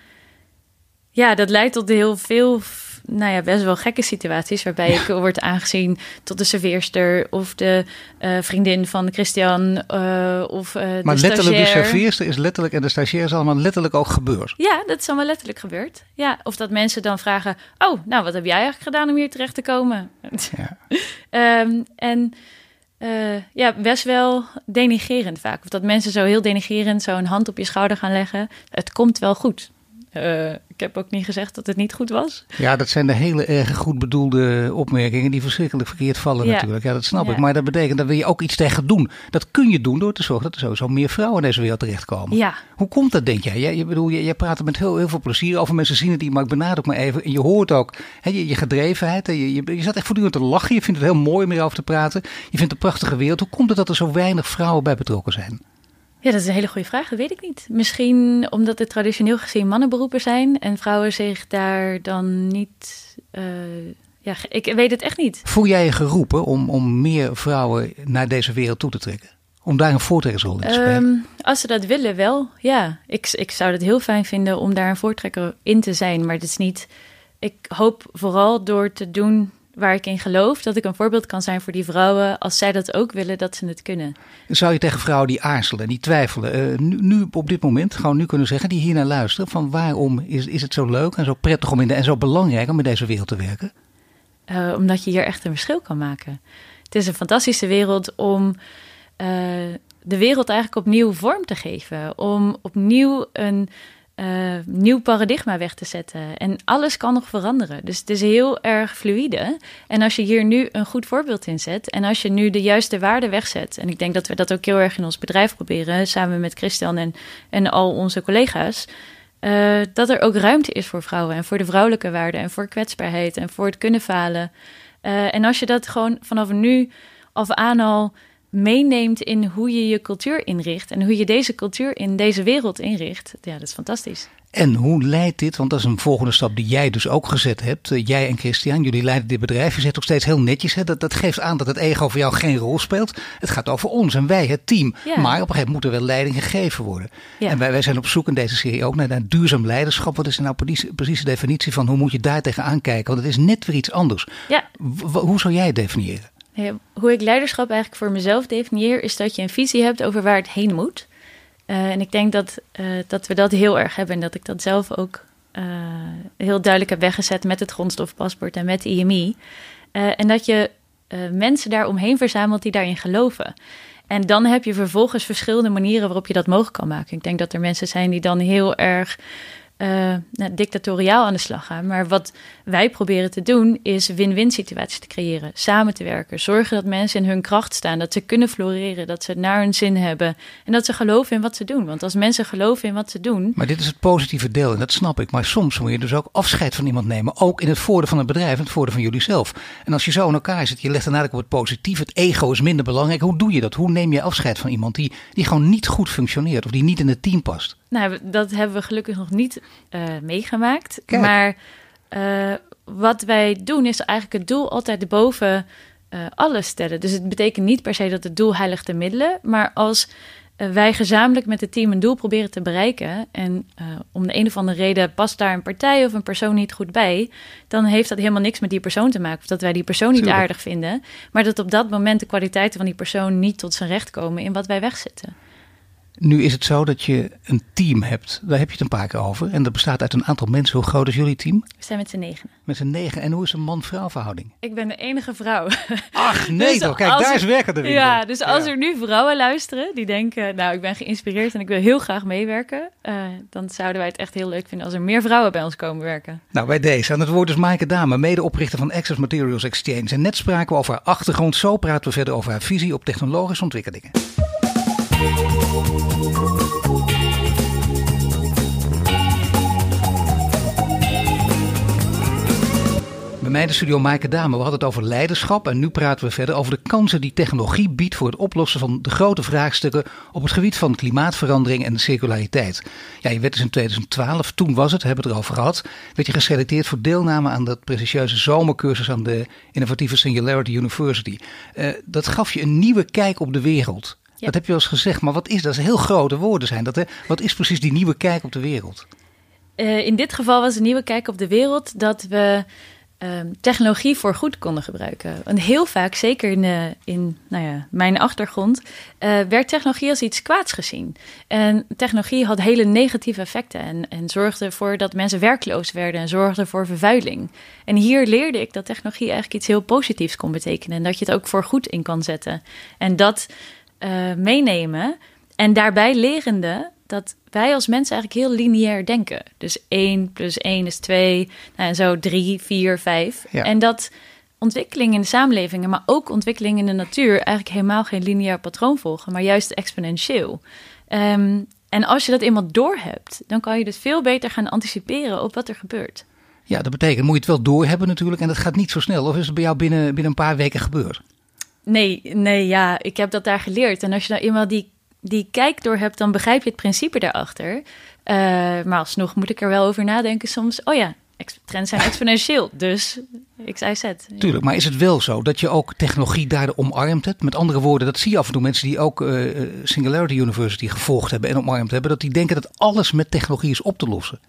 ja, dat leidt tot heel veel, nou ja, best wel gekke situaties. Waarbij ja. ik word aangezien tot de serveerster of de uh, vriendin van Christian uh, of uh, Maar de letterlijk de serveerster is letterlijk en de stagiair is allemaal letterlijk ook gebeurd. Ja, dat is allemaal letterlijk gebeurd. Ja, of dat mensen dan vragen, oh, nou, wat heb jij eigenlijk gedaan om hier terecht te komen? Ja. um, en... Uh, ja, best wel denigerend vaak. Of dat mensen zo heel denigerend een hand op je schouder gaan leggen. Het komt wel goed. Uh, ik heb ook niet gezegd dat het niet goed was. Ja, dat zijn de hele erg goed bedoelde opmerkingen die verschrikkelijk verkeerd vallen ja. natuurlijk. Ja, dat snap ja. ik. Maar dat betekent dat wil je ook iets tegen doen. Dat kun je doen door te zorgen dat er sowieso meer vrouwen in deze wereld terechtkomen. Ja. Hoe komt dat, denk jij? jij, je bedoel, jij, jij praat er met heel, heel veel plezier over. Mensen zien het niet, maar ik benadruk maar even. En je hoort ook hè, je, je gedrevenheid. Je, je, je zat echt voortdurend te lachen. Je vindt het heel mooi om hierover te praten. Je vindt het een prachtige wereld. Hoe komt het dat er zo weinig vrouwen bij betrokken zijn? Ja, dat is een hele goede vraag. Dat weet ik niet. Misschien omdat het traditioneel gezien mannenberoepen zijn en vrouwen zich daar dan niet. Uh, ja, ik weet het echt niet. Voel jij je geroepen om, om meer vrouwen naar deze wereld toe te trekken? Om daar een voortrekkersrol in te spelen? Um, als ze dat willen, wel. Ja, ik, ik zou het heel fijn vinden om daar een voortrekker in te zijn. Maar het is niet. Ik hoop vooral door te doen waar ik in geloof, dat ik een voorbeeld kan zijn voor die vrouwen als zij dat ook willen, dat ze het kunnen. Zou je tegen vrouwen die aarzelen, die twijfelen, uh, nu, nu, op dit moment gewoon nu kunnen zeggen, die hier naar luisteren, van waarom is, is het zo leuk en zo prettig om in de, en zo belangrijk om in deze wereld te werken? Uh, omdat je hier echt een verschil kan maken. Het is een fantastische wereld om uh, de wereld eigenlijk opnieuw vorm te geven, om opnieuw een uh, nieuw paradigma weg te zetten. En alles kan nog veranderen. Dus het is heel erg fluïde. En als je hier nu een goed voorbeeld in zet. En als je nu de juiste waarde wegzet. En ik denk dat we dat ook heel erg in ons bedrijf proberen. Samen met Christian en, en al onze collega's. Uh, dat er ook ruimte is voor vrouwen. En voor de vrouwelijke waarde. En voor kwetsbaarheid. En voor het kunnen falen. Uh, en als je dat gewoon vanaf nu af aan al meeneemt in hoe je je cultuur inricht en hoe je deze cultuur in deze wereld inricht. Ja, dat is fantastisch. En hoe leidt dit, want dat is een volgende stap die jij dus ook gezet hebt. Eh, jij en Christian, jullie leiden dit bedrijf. Je zit ook steeds heel netjes. Hè? Dat, dat geeft aan dat het ego voor jou geen rol speelt. Het gaat over ons en wij, het team. Maar op een gegeven moment moet er wel leiding gegeven worden. En wij, wij zijn op zoek in deze serie ook naar, naar duurzaam leiderschap. Wat is nou precies, precies de definitie van hoe moet je daar tegenaan kijken? Want het is net weer iets anders. Ja. hoe zou jij het definiëren? Hoe ik leiderschap eigenlijk voor mezelf definieer, is dat je een visie hebt over waar het heen moet. Uh, en ik denk dat, uh, dat we dat heel erg hebben en dat ik dat zelf ook uh, heel duidelijk heb weggezet met het grondstofpaspoort en met IMI. en dat je mensen daaromheen verzamelt die daarin geloven. En dan heb je vervolgens verschillende manieren waarop je dat mogelijk kan maken. Ik denk dat er mensen zijn die dan heel erg uh, dictatoriaal aan de slag gaan. Maar wat wij proberen te doen is win-win situaties te creëren, samen te werken, zorgen dat mensen in hun kracht staan, dat ze kunnen floreren, dat ze het naar hun zin hebben en dat ze geloven in wat ze doen. Want als mensen geloven in wat ze doen. Maar dit is het positieve deel en dat snap ik. Maar soms moet je dus ook afscheid van iemand nemen, ook in het voordeel van het bedrijf en het voordeel van jullie zelf. En als je zo in elkaar zit, je legt dan eigenlijk op het positief, het ego is minder belangrijk. Hoe doe je dat? Hoe neem je afscheid van iemand die, die gewoon niet goed functioneert of die niet in het team past? Nou, dat hebben we gelukkig nog niet uh, meegemaakt. Maar uh, wat wij doen is eigenlijk het doel altijd boven uh, alles stellen. Dus het betekent niet per se dat het doel heiligt de middelen. Maar als wij gezamenlijk met het team een doel proberen te bereiken. En om de een of andere reden past daar een partij of een persoon niet goed bij. Dan heeft dat helemaal niks met die persoon te maken. Of dat wij die persoon niet aardig vinden. Maar dat op dat moment de kwaliteiten van die persoon niet tot zijn recht komen in wat wij wegzetten. Nu is het zo dat je een team hebt. Daar heb je het een paar keer over. En dat bestaat uit een aantal mensen. Hoe groot is jullie team? We zijn met z'n negen. Met z'n negen. En hoe is een man-vrouw verhouding? Ik ben de enige vrouw. Ach nee dus toch, kijk daar is werken de winkel. Ja, dus als er nu vrouwen luisteren die denken... nou, ik ben geïnspireerd en ik wil heel graag meewerken... Uh, dan zouden wij het echt heel leuk vinden als er meer vrouwen bij ons komen werken. Nou, bij deze. Aan het woord is Maaike Dame, medeoprichter van Access Materials Exchange. En net spraken we over haar achtergrond. Zo praten we verder over haar visie op technologische ontwikkelingen. Bij mij de studio Maaike Dame. We hadden het over leiderschap en nu praten we verder over de kansen die technologie biedt voor het oplossen van de grote vraagstukken op het gebied van klimaatverandering en de circulariteit. Ja, je werd dus in 2012, toen was het, hebben we het erover gehad, werd je geselecteerd voor deelname aan dat prestigieuze zomercursus aan de innovatieve Singularity University. Uh, dat gaf je een nieuwe kijk op de wereld. Dat heb je al eens gezegd, maar wat is dat? Dat heel grote woorden zijn dat. Hè? Wat is precies die nieuwe kijk op de wereld? Uh, in dit geval was de nieuwe kijk op de wereld dat we uh, technologie voor goed konden gebruiken. En heel vaak, zeker in, uh, in nou ja, mijn achtergrond, werd technologie als iets kwaads gezien. En technologie had hele negatieve effecten en, en zorgde ervoor dat mensen werkloos werden en zorgde voor vervuiling. En hier leerde ik dat technologie eigenlijk iets heel positiefs kon betekenen en dat je het ook voor goed in kan zetten. En dat uh, meenemen. En daarbij lerende dat wij als mensen eigenlijk heel lineair denken. Dus 1 plus 1 is 2, nou, en zo 3, 4, 5. En dat ontwikkelingen in de samenlevingen, maar ook ontwikkelingen in de natuur, eigenlijk helemaal geen lineair patroon volgen, maar juist exponentieel. Um, en als je dat eenmaal doorhebt, dan kan je dus veel beter gaan anticiperen op wat er gebeurt. Ja, dat betekent, moet je het wel doorhebben natuurlijk. En dat gaat niet zo snel. Of is het bij jou binnen, binnen een paar weken gebeurd? Nee, nee, ja, ik heb dat daar geleerd. En als je nou eenmaal die, die kijk door hebt, dan begrijp je het principe daarachter. Uh, maar alsnog moet ik er wel over nadenken soms. Oh ja, trends zijn exponentieel, dus ik zei zet. Tuurlijk, maar is het wel zo dat je ook technologie daardoor omarmt hebt? Met andere woorden, dat zie je af en toe mensen die ook uh, Singularity University gevolgd hebben en omarmd hebben, dat die denken dat alles met technologie is op te lossen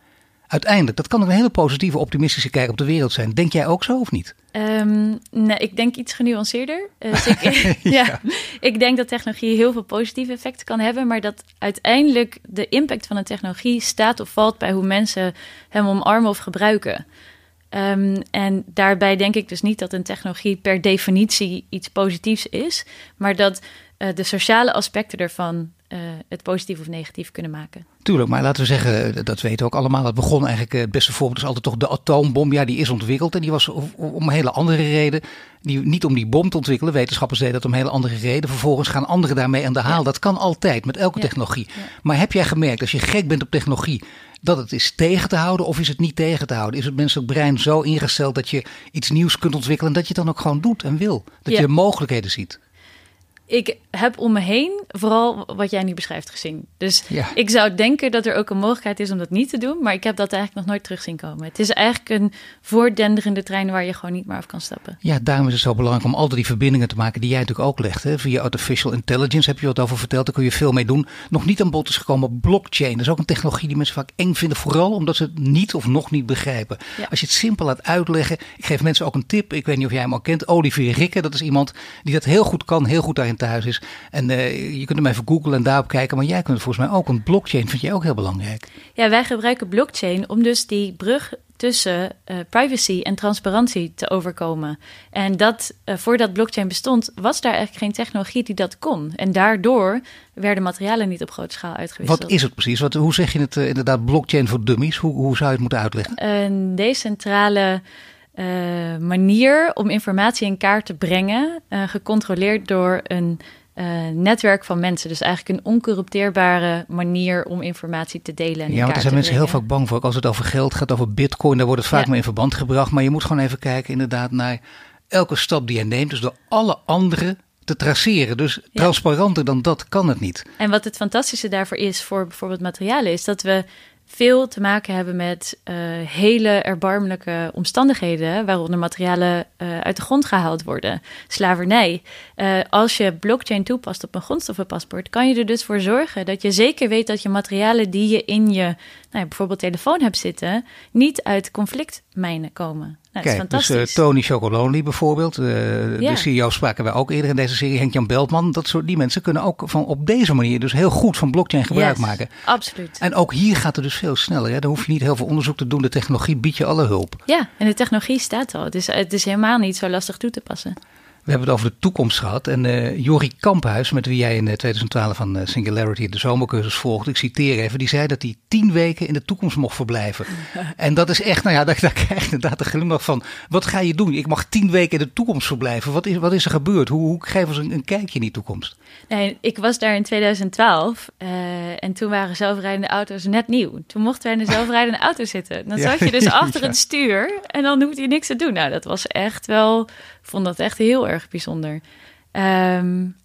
uiteindelijk, dat kan een hele positieve, optimistische kijk op de wereld zijn. Denk jij ook zo of niet? Um, nee, ik denk iets genuanceerder. Ik, ja. ik denk dat technologie heel veel positieve effecten kan hebben, maar dat uiteindelijk de impact van een technologie staat of valt bij hoe mensen hem omarmen of gebruiken. Um, en daarbij denk ik dus niet dat een technologie per definitie iets positiefs is, maar dat uh, de sociale aspecten ervan uh, het positief of negatief kunnen maken. Tuurlijk, maar laten we zeggen, dat weten we ook allemaal. Het begon eigenlijk, het beste voorbeeld is altijd toch de atoombom. Ja, die is ontwikkeld en die was om een hele andere reden. Die, niet om die bom te ontwikkelen, wetenschappers deden dat om een hele andere reden. Vervolgens gaan anderen daarmee aan de haal. Dat kan altijd, met elke technologie. Maar heb jij gemerkt, als je gek bent op technologie, dat het is tegen te houden of is het niet tegen te houden? Is het menselijk brein zo ingesteld dat je iets nieuws kunt ontwikkelen en dat je het dan ook gewoon doet en wil? Dat je mogelijkheden ziet? Ik heb om me heen vooral wat jij nu beschrijft gezien. Dus ik zou denken dat er ook een mogelijkheid is om dat niet te doen. Maar ik heb dat eigenlijk nog nooit terug zien komen. Het is eigenlijk een voordenderende trein waar je gewoon niet meer af kan stappen. Ja, daarom is het zo belangrijk om altijd die verbindingen te maken die jij natuurlijk ook legt. Hè? Via artificial intelligence heb je wat over verteld. Daar kun je veel mee doen. Nog niet aan bod is gekomen blockchain. Dat is ook een technologie die mensen vaak eng vinden. Vooral omdat ze het niet of nog niet begrijpen. Als je het simpel laat uitleggen. Ik geef mensen ook een tip. Ik weet niet of jij hem al kent. Olivier Rikke. Dat is iemand die dat heel goed kan. Heel goed daarin thuis is. En uh, je kunt hem even googlen en daarop kijken. Maar jij kunt volgens mij ook een blockchain, vind je ook heel belangrijk. Ja, wij gebruiken blockchain om dus die brug tussen uh, privacy en transparantie te overkomen. En dat uh, voordat blockchain bestond, was daar eigenlijk geen technologie die dat kon. En daardoor werden materialen niet op grote schaal uitgewisseld. Wat is het precies? Wat, hoe zeg je het inderdaad blockchain voor dummies? Hoe, hoe zou je het moeten uitleggen? Een decentrale manier om informatie in kaart te brengen, gecontroleerd door een uh, netwerk van mensen. Dus eigenlijk een oncorrupteerbare manier om informatie te delen. En ja, want daar zijn mensen heel vaak bang voor. Ook als het over geld gaat, over bitcoin, daar wordt het vaak ja. mee in verband gebracht. Maar je moet gewoon even kijken inderdaad naar elke stap die je neemt. Dus door alle andere te traceren. Dus transparanter dan dat kan het niet. En wat het fantastische daarvoor is voor bijvoorbeeld materialen, is dat we veel te maken hebben met uh, hele erbarmelijke omstandigheden waaronder materialen uh, uit de grond gehaald worden. Slavernij. Uh, als je blockchain toepast op een grondstoffenpaspoort, kan je er dus voor zorgen dat je zeker weet dat je materialen die je in je nou bijvoorbeeld telefoon hebt zitten, niet uit conflictmijnen komen. Kijk, dus uh, Tony Chocolonely bijvoorbeeld, uh, ja. de CEO spraken wij ook eerder in deze serie, Henk-Jan Beltman. Dat soort, die mensen kunnen ook van op deze manier dus heel goed van blockchain gebruik yes, maken. Absoluut. En ook hier gaat het dus veel sneller. Hè? Dan hoef je niet heel veel onderzoek te doen. De technologie biedt je alle hulp. Ja, en de technologie staat al. Het is, het is helemaal niet zo lastig toe te passen. We hebben het over de toekomst gehad. En uh, Jori Kamphuis, met wie jij in 2012 van uh, Singularity de zomercursus volgde, ik citeer even, die zei dat hij tien weken in de toekomst mocht verblijven. en dat is echt, nou ja, daar, daar krijg je inderdaad de glimlach van. Wat ga je doen? Ik mag tien weken in de toekomst verblijven. Wat is, wat is er gebeurd? Hoe, hoe geven we een, een kijkje in die toekomst? Nee, ik was daar in 2012 uh, en toen waren zelfrijdende auto's net nieuw. Toen mochten wij in de zelfrijdende auto zitten. Dan zat je dus achter ja. het stuur en dan hoefde je niks te doen. Nou, dat was echt wel, vond dat echt heel erg bijzonder. Um,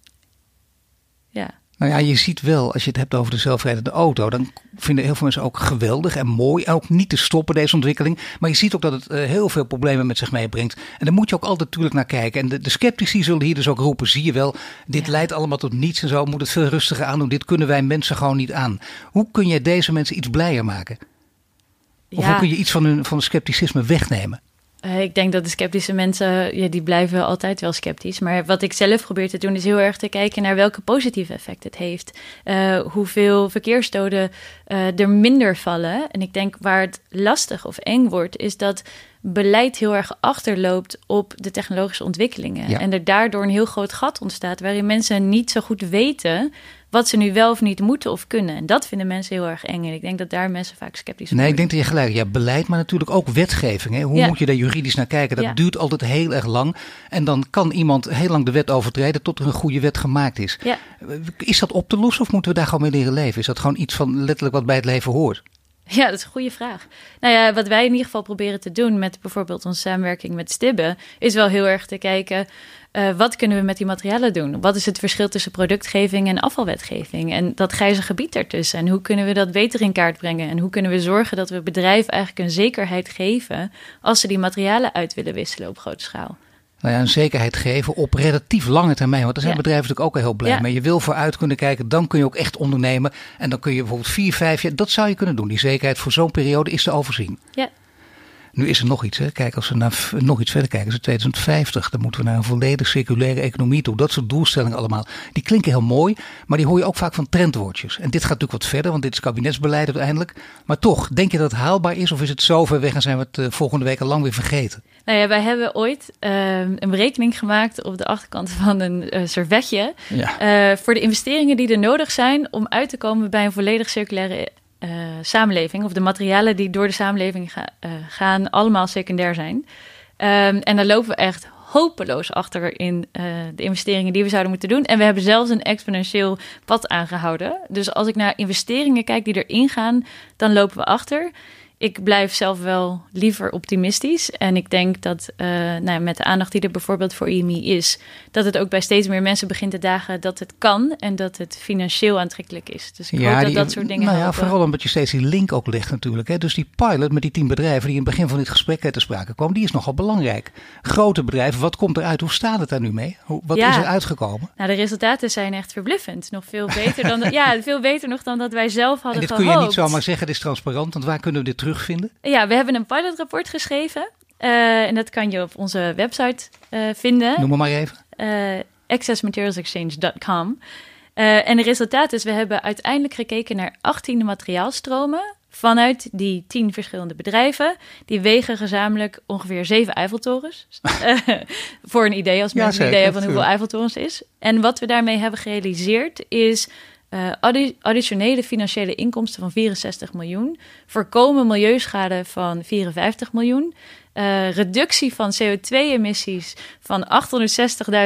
ja. Nou ja, je ziet wel, als je het hebt over de zelfrijdende auto, dan vinden heel veel mensen ook geweldig en mooi. Ook niet te stoppen, deze ontwikkeling. Maar je ziet ook dat het uh, heel veel problemen met zich meebrengt. En daar moet je ook altijd natuurlijk naar kijken. En de, de sceptici zullen hier dus ook roepen, zie je wel, dit ja. leidt allemaal tot niets en zo. Moet het veel rustiger aandoen. Dit kunnen wij mensen gewoon niet aan. Hoe kun je deze mensen iets blijer maken? Of ja. hoe kun je iets van hun van scepticisme wegnemen? Uh, ik denk dat de sceptische mensen, ja, die blijven altijd wel sceptisch. Maar wat ik zelf probeer te doen, is heel erg te kijken naar welke positieve effecten het heeft. Uh, hoeveel verkeersdoden uh, er minder vallen. En ik denk waar het lastig of eng wordt, is dat beleid heel erg achterloopt op de technologische ontwikkelingen. Ja. En er daardoor een heel groot gat ontstaat, waarin mensen niet zo goed weten wat ze nu wel of niet moeten of kunnen. En dat vinden mensen heel erg eng. En ik denk dat daar mensen vaak sceptisch zijn. Nee, ik denk dat je gelijk hebt. Ja, beleid, maar natuurlijk ook wetgeving. Hè? Hoe ja. moet je daar juridisch naar kijken? Dat ja. duurt altijd heel erg lang. En dan kan iemand heel lang de wet overtreden tot er een goede wet gemaakt is. Ja. Is dat op te lossen of moeten we daar gewoon mee leren leven? Is dat gewoon iets van letterlijk wat bij het leven hoort? Ja, dat is een goede vraag. Nou ja, wat wij in ieder geval proberen te doen met bijvoorbeeld onze samenwerking met Stibbe, is wel heel erg te kijken. Uh, wat kunnen we met die materialen doen? Wat is het verschil tussen productgeving en afvalwetgeving? En dat grijze gebied ertussen. En hoe kunnen we dat beter in kaart brengen? En hoe kunnen we zorgen dat we bedrijven eigenlijk een zekerheid geven als ze die materialen uit willen wisselen op grote schaal? Nou ja, een zekerheid geven op relatief lange termijn. Want daar zijn ja. bedrijven natuurlijk ook heel blij ja. mee. Je wil vooruit kunnen kijken, dan kun je ook echt ondernemen. En dan kun je bijvoorbeeld vier, vijf jaar, dat zou je kunnen doen. Die zekerheid voor zo'n periode is te overzien. Ja. Nu is er nog iets. Hè. Kijk, als we naar, nog iets verder kijken, is het 2050. Dan moeten we naar een volledig circulaire economie toe. Dat soort doelstellingen allemaal. Die klinken heel mooi, maar die hoor je ook vaak van trendwoordjes. En dit gaat natuurlijk wat verder, want dit is kabinetsbeleid uiteindelijk. Maar toch, denk je dat het haalbaar is of is het zo ver weg en zijn we het uh, volgende week al lang weer vergeten? Nou ja, wij hebben ooit uh, een berekening gemaakt op de achterkant van een uh, servetje. Ja. Uh, voor de investeringen die er nodig zijn om uit te komen bij een volledig circulaire uh, samenleving, of de materialen die door de samenleving gaan, allemaal secundair zijn. Um, en daar lopen we echt hopeloos achter in uh, de investeringen die we zouden moeten doen. En we hebben zelfs een exponentieel pad aangehouden. Dus als ik naar investeringen kijk die erin gaan, dan lopen we achter ik blijf zelf wel liever optimistisch. En ik denk dat uh, nou, met de aandacht die er bijvoorbeeld voor IMI is, dat het ook bij steeds meer mensen begint te dagen dat het kan en dat het financieel aantrekkelijk is. Dus ik ja, hoop dat dat soort dingen. Nou ja, vooral omdat je steeds die link ook legt natuurlijk. Hè. Dus die pilot met die tien bedrijven die in het begin van dit gesprek te sprake kwam, die is nogal belangrijk. Grote bedrijven, wat komt eruit? Hoe staat het daar nu mee? Hoe, wat is er uitgekomen? Nou, de resultaten zijn echt verbluffend. Nog veel beter dan ja, veel beter nog dan dat wij zelf hadden en dit kun je niet zomaar zeggen, dit is transparant, want waar kunnen we dit terugvinden? Ja, we hebben een pilotrapport geschreven. Uh, en dat kan je op onze website uh, vinden. Noem maar, maar even. Uh, accessmaterialsexchange.com. en de resultaat is, we hebben uiteindelijk gekeken naar 18 materiaalstromen vanuit die 10 verschillende bedrijven. Die wegen gezamenlijk ongeveer 7 Eiffeltorens. voor een idee, als mensen een idee hebben van hoeveel Eiffeltorens is. En wat we daarmee hebben gerealiseerd is uh, additionele financiële inkomsten van 64 miljoen, voorkomen milieuschade van 54 miljoen, uh, reductie van CO2-emissies van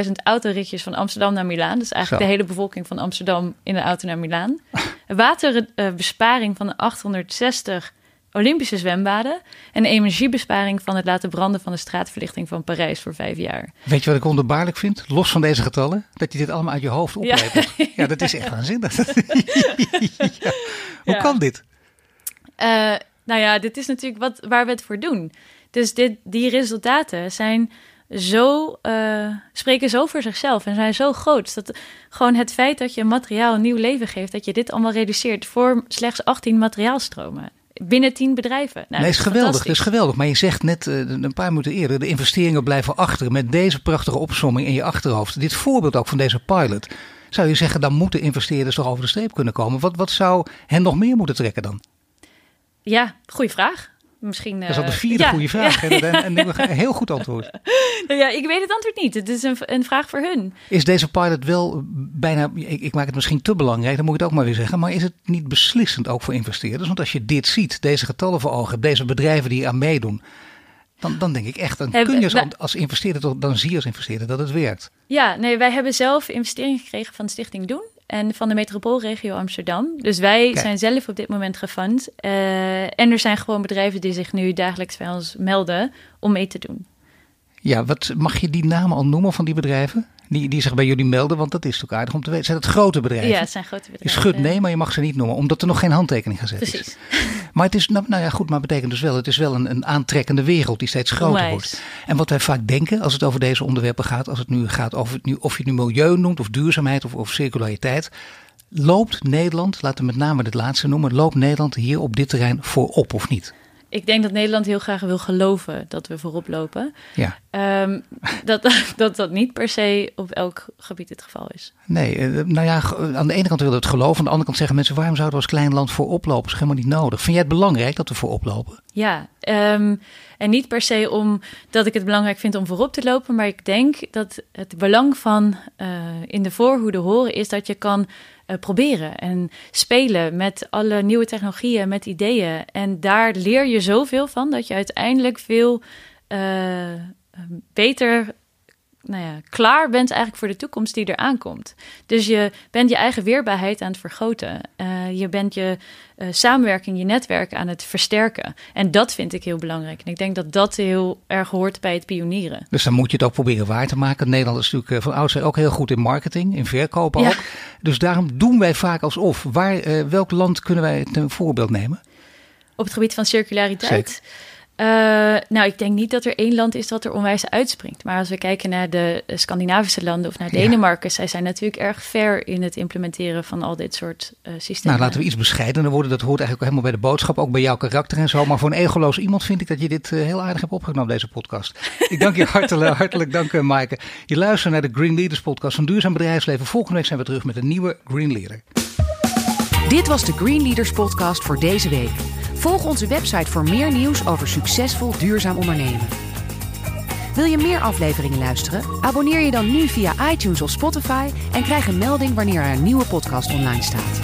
860.000 autoritjes van Amsterdam naar Milaan. Dus eigenlijk de hele bevolking van Amsterdam in de auto naar Milaan. Waterbesparing van 860 Olympische zwembaden en energiebesparing van het laten branden van de straatverlichting van Parijs voor vijf jaar. Weet je wat ik wonderbaarlijk vind? Los van deze getallen, dat je dit allemaal uit je hoofd oplevert. Ja, ja dat is echt waanzinnig. ja. Hoe kan dit? Uh, nou ja, dit is natuurlijk wat, waar we het voor doen. Dus dit, die resultaten zijn zo, uh, spreken zo voor zichzelf en zijn zo groot. Dat gewoon het feit dat je materiaal een nieuw leven geeft, dat je dit allemaal reduceert voor slechts 18 materiaalstromen binnen tien bedrijven. Nou, nee, is, geweldig. Dat is geweldig. Maar je zegt net uh, een paar minuten eerder, de investeringen blijven achter. Met deze prachtige opsomming in je achterhoofd. Dit voorbeeld ook van deze pilot. Zou je zeggen, dan moeten investeerders toch over de streep kunnen komen? Wat, wat zou hen nog meer moeten trekken dan? Ja, goede vraag. Misschien, dat is al de eh, vierde goede vraag. Ja. En, en, een heel goed antwoord. Nou ja, ik weet het antwoord niet. Het is een, een vraag voor hun. Is deze pilot wel bijna, ik, ik, maak het misschien te belangrijk, dan moet ik het ook maar weer zeggen. Maar is het niet beslissend ook voor investeerders? Want als je dit ziet, deze getallen voor ogen hebt, deze bedrijven die aan meedoen. Dan, dan denk ik echt, dan kun je als, als investeerder, dan zie je als investeerder dat het werkt. Ja, nee, wij hebben zelf investeringen gekregen van Stichting Doen en van de metropoolregio Amsterdam. Dus wij zijn zelf op dit moment gefund. Uh, en er zijn gewoon bedrijven die zich nu dagelijks bij ons melden om mee te doen. Ja, wat mag je die namen al noemen van die bedrijven? Die, die zich bij jullie melden, want dat is ook aardig om te weten. Zijn het grote bedrijven? Ja, het zijn grote bedrijven. Je schudt nee, maar je mag ze niet noemen, omdat er nog geen handtekening gezet Precies. is. Maar het is, nou, nou, ja, goed, maar betekent dus wel, het is wel een, een aantrekkende wereld die steeds groter wordt. En wat wij vaak denken als het over deze onderwerpen gaat, als het nu gaat over het nu, of je het nu milieu noemt, of duurzaamheid, of, of circulariteit, loopt Nederland, laten we met name het laatste noemen, loopt Nederland hier op dit terrein voorop of niet? Ik denk dat Nederland heel graag wil geloven dat we voorop lopen. Ja. Um, dat, dat dat niet per se op elk gebied het geval is. Nee, eh, nou ja, aan de ene kant willen we het geloven. Aan de andere kant zeggen mensen, waarom zouden we als klein land voorop lopen? Dat is helemaal niet nodig. Vind jij het belangrijk dat we voorop lopen? Ja, um, en niet per se omdat ik het belangrijk vind om voorop te lopen. Maar ik denk dat het belang van uh, in de voorhoede horen is dat je kan uh, proberen en spelen met alle nieuwe technologieën, met ideeën. En daar leer je zoveel van dat je uiteindelijk veel uh, beter nou ja, klaar bent eigenlijk voor de toekomst die er aankomt. Dus je bent je eigen weerbaarheid aan het vergroten. Uh, je bent je uh, samenwerking, je netwerk aan het versterken. En dat vind ik heel belangrijk. En ik denk dat dat heel erg hoort bij het pionieren. Dus dan moet je het ook proberen waar te maken. Nederland is natuurlijk van oudsher ook heel goed in marketing, in verkopen ook. Dus daarom doen wij vaak alsof. Waar, welk land kunnen wij ten voorbeeld nemen? Op het gebied van circulariteit. Zeker. Uh, nou, ik denk niet dat er één land is dat er onwijs uitspringt. Maar als we kijken naar de Scandinavische landen of naar Denemarken, zij zijn natuurlijk erg ver in het implementeren van al dit soort uh, systemen. Nou, laten we iets bescheidener worden. Dat hoort eigenlijk helemaal bij de boodschap, ook bij jouw karakter en zo. Maar voor een egoloos iemand vind ik dat je dit uh, heel aardig hebt opgenomen, deze podcast. Ik dank je hartelijk, hartelijk dank, Maaike. Je luistert naar de Green Leaders podcast van Duurzaam Bedrijfsleven. Volgende week zijn we terug met een nieuwe Green Leader. Dit was de Green Leaders podcast voor deze week. Volg onze website voor meer nieuws over succesvol duurzaam ondernemen. Wil je meer afleveringen luisteren? Abonneer je dan nu via iTunes of Spotify en krijg een melding wanneer er een nieuwe podcast online staat.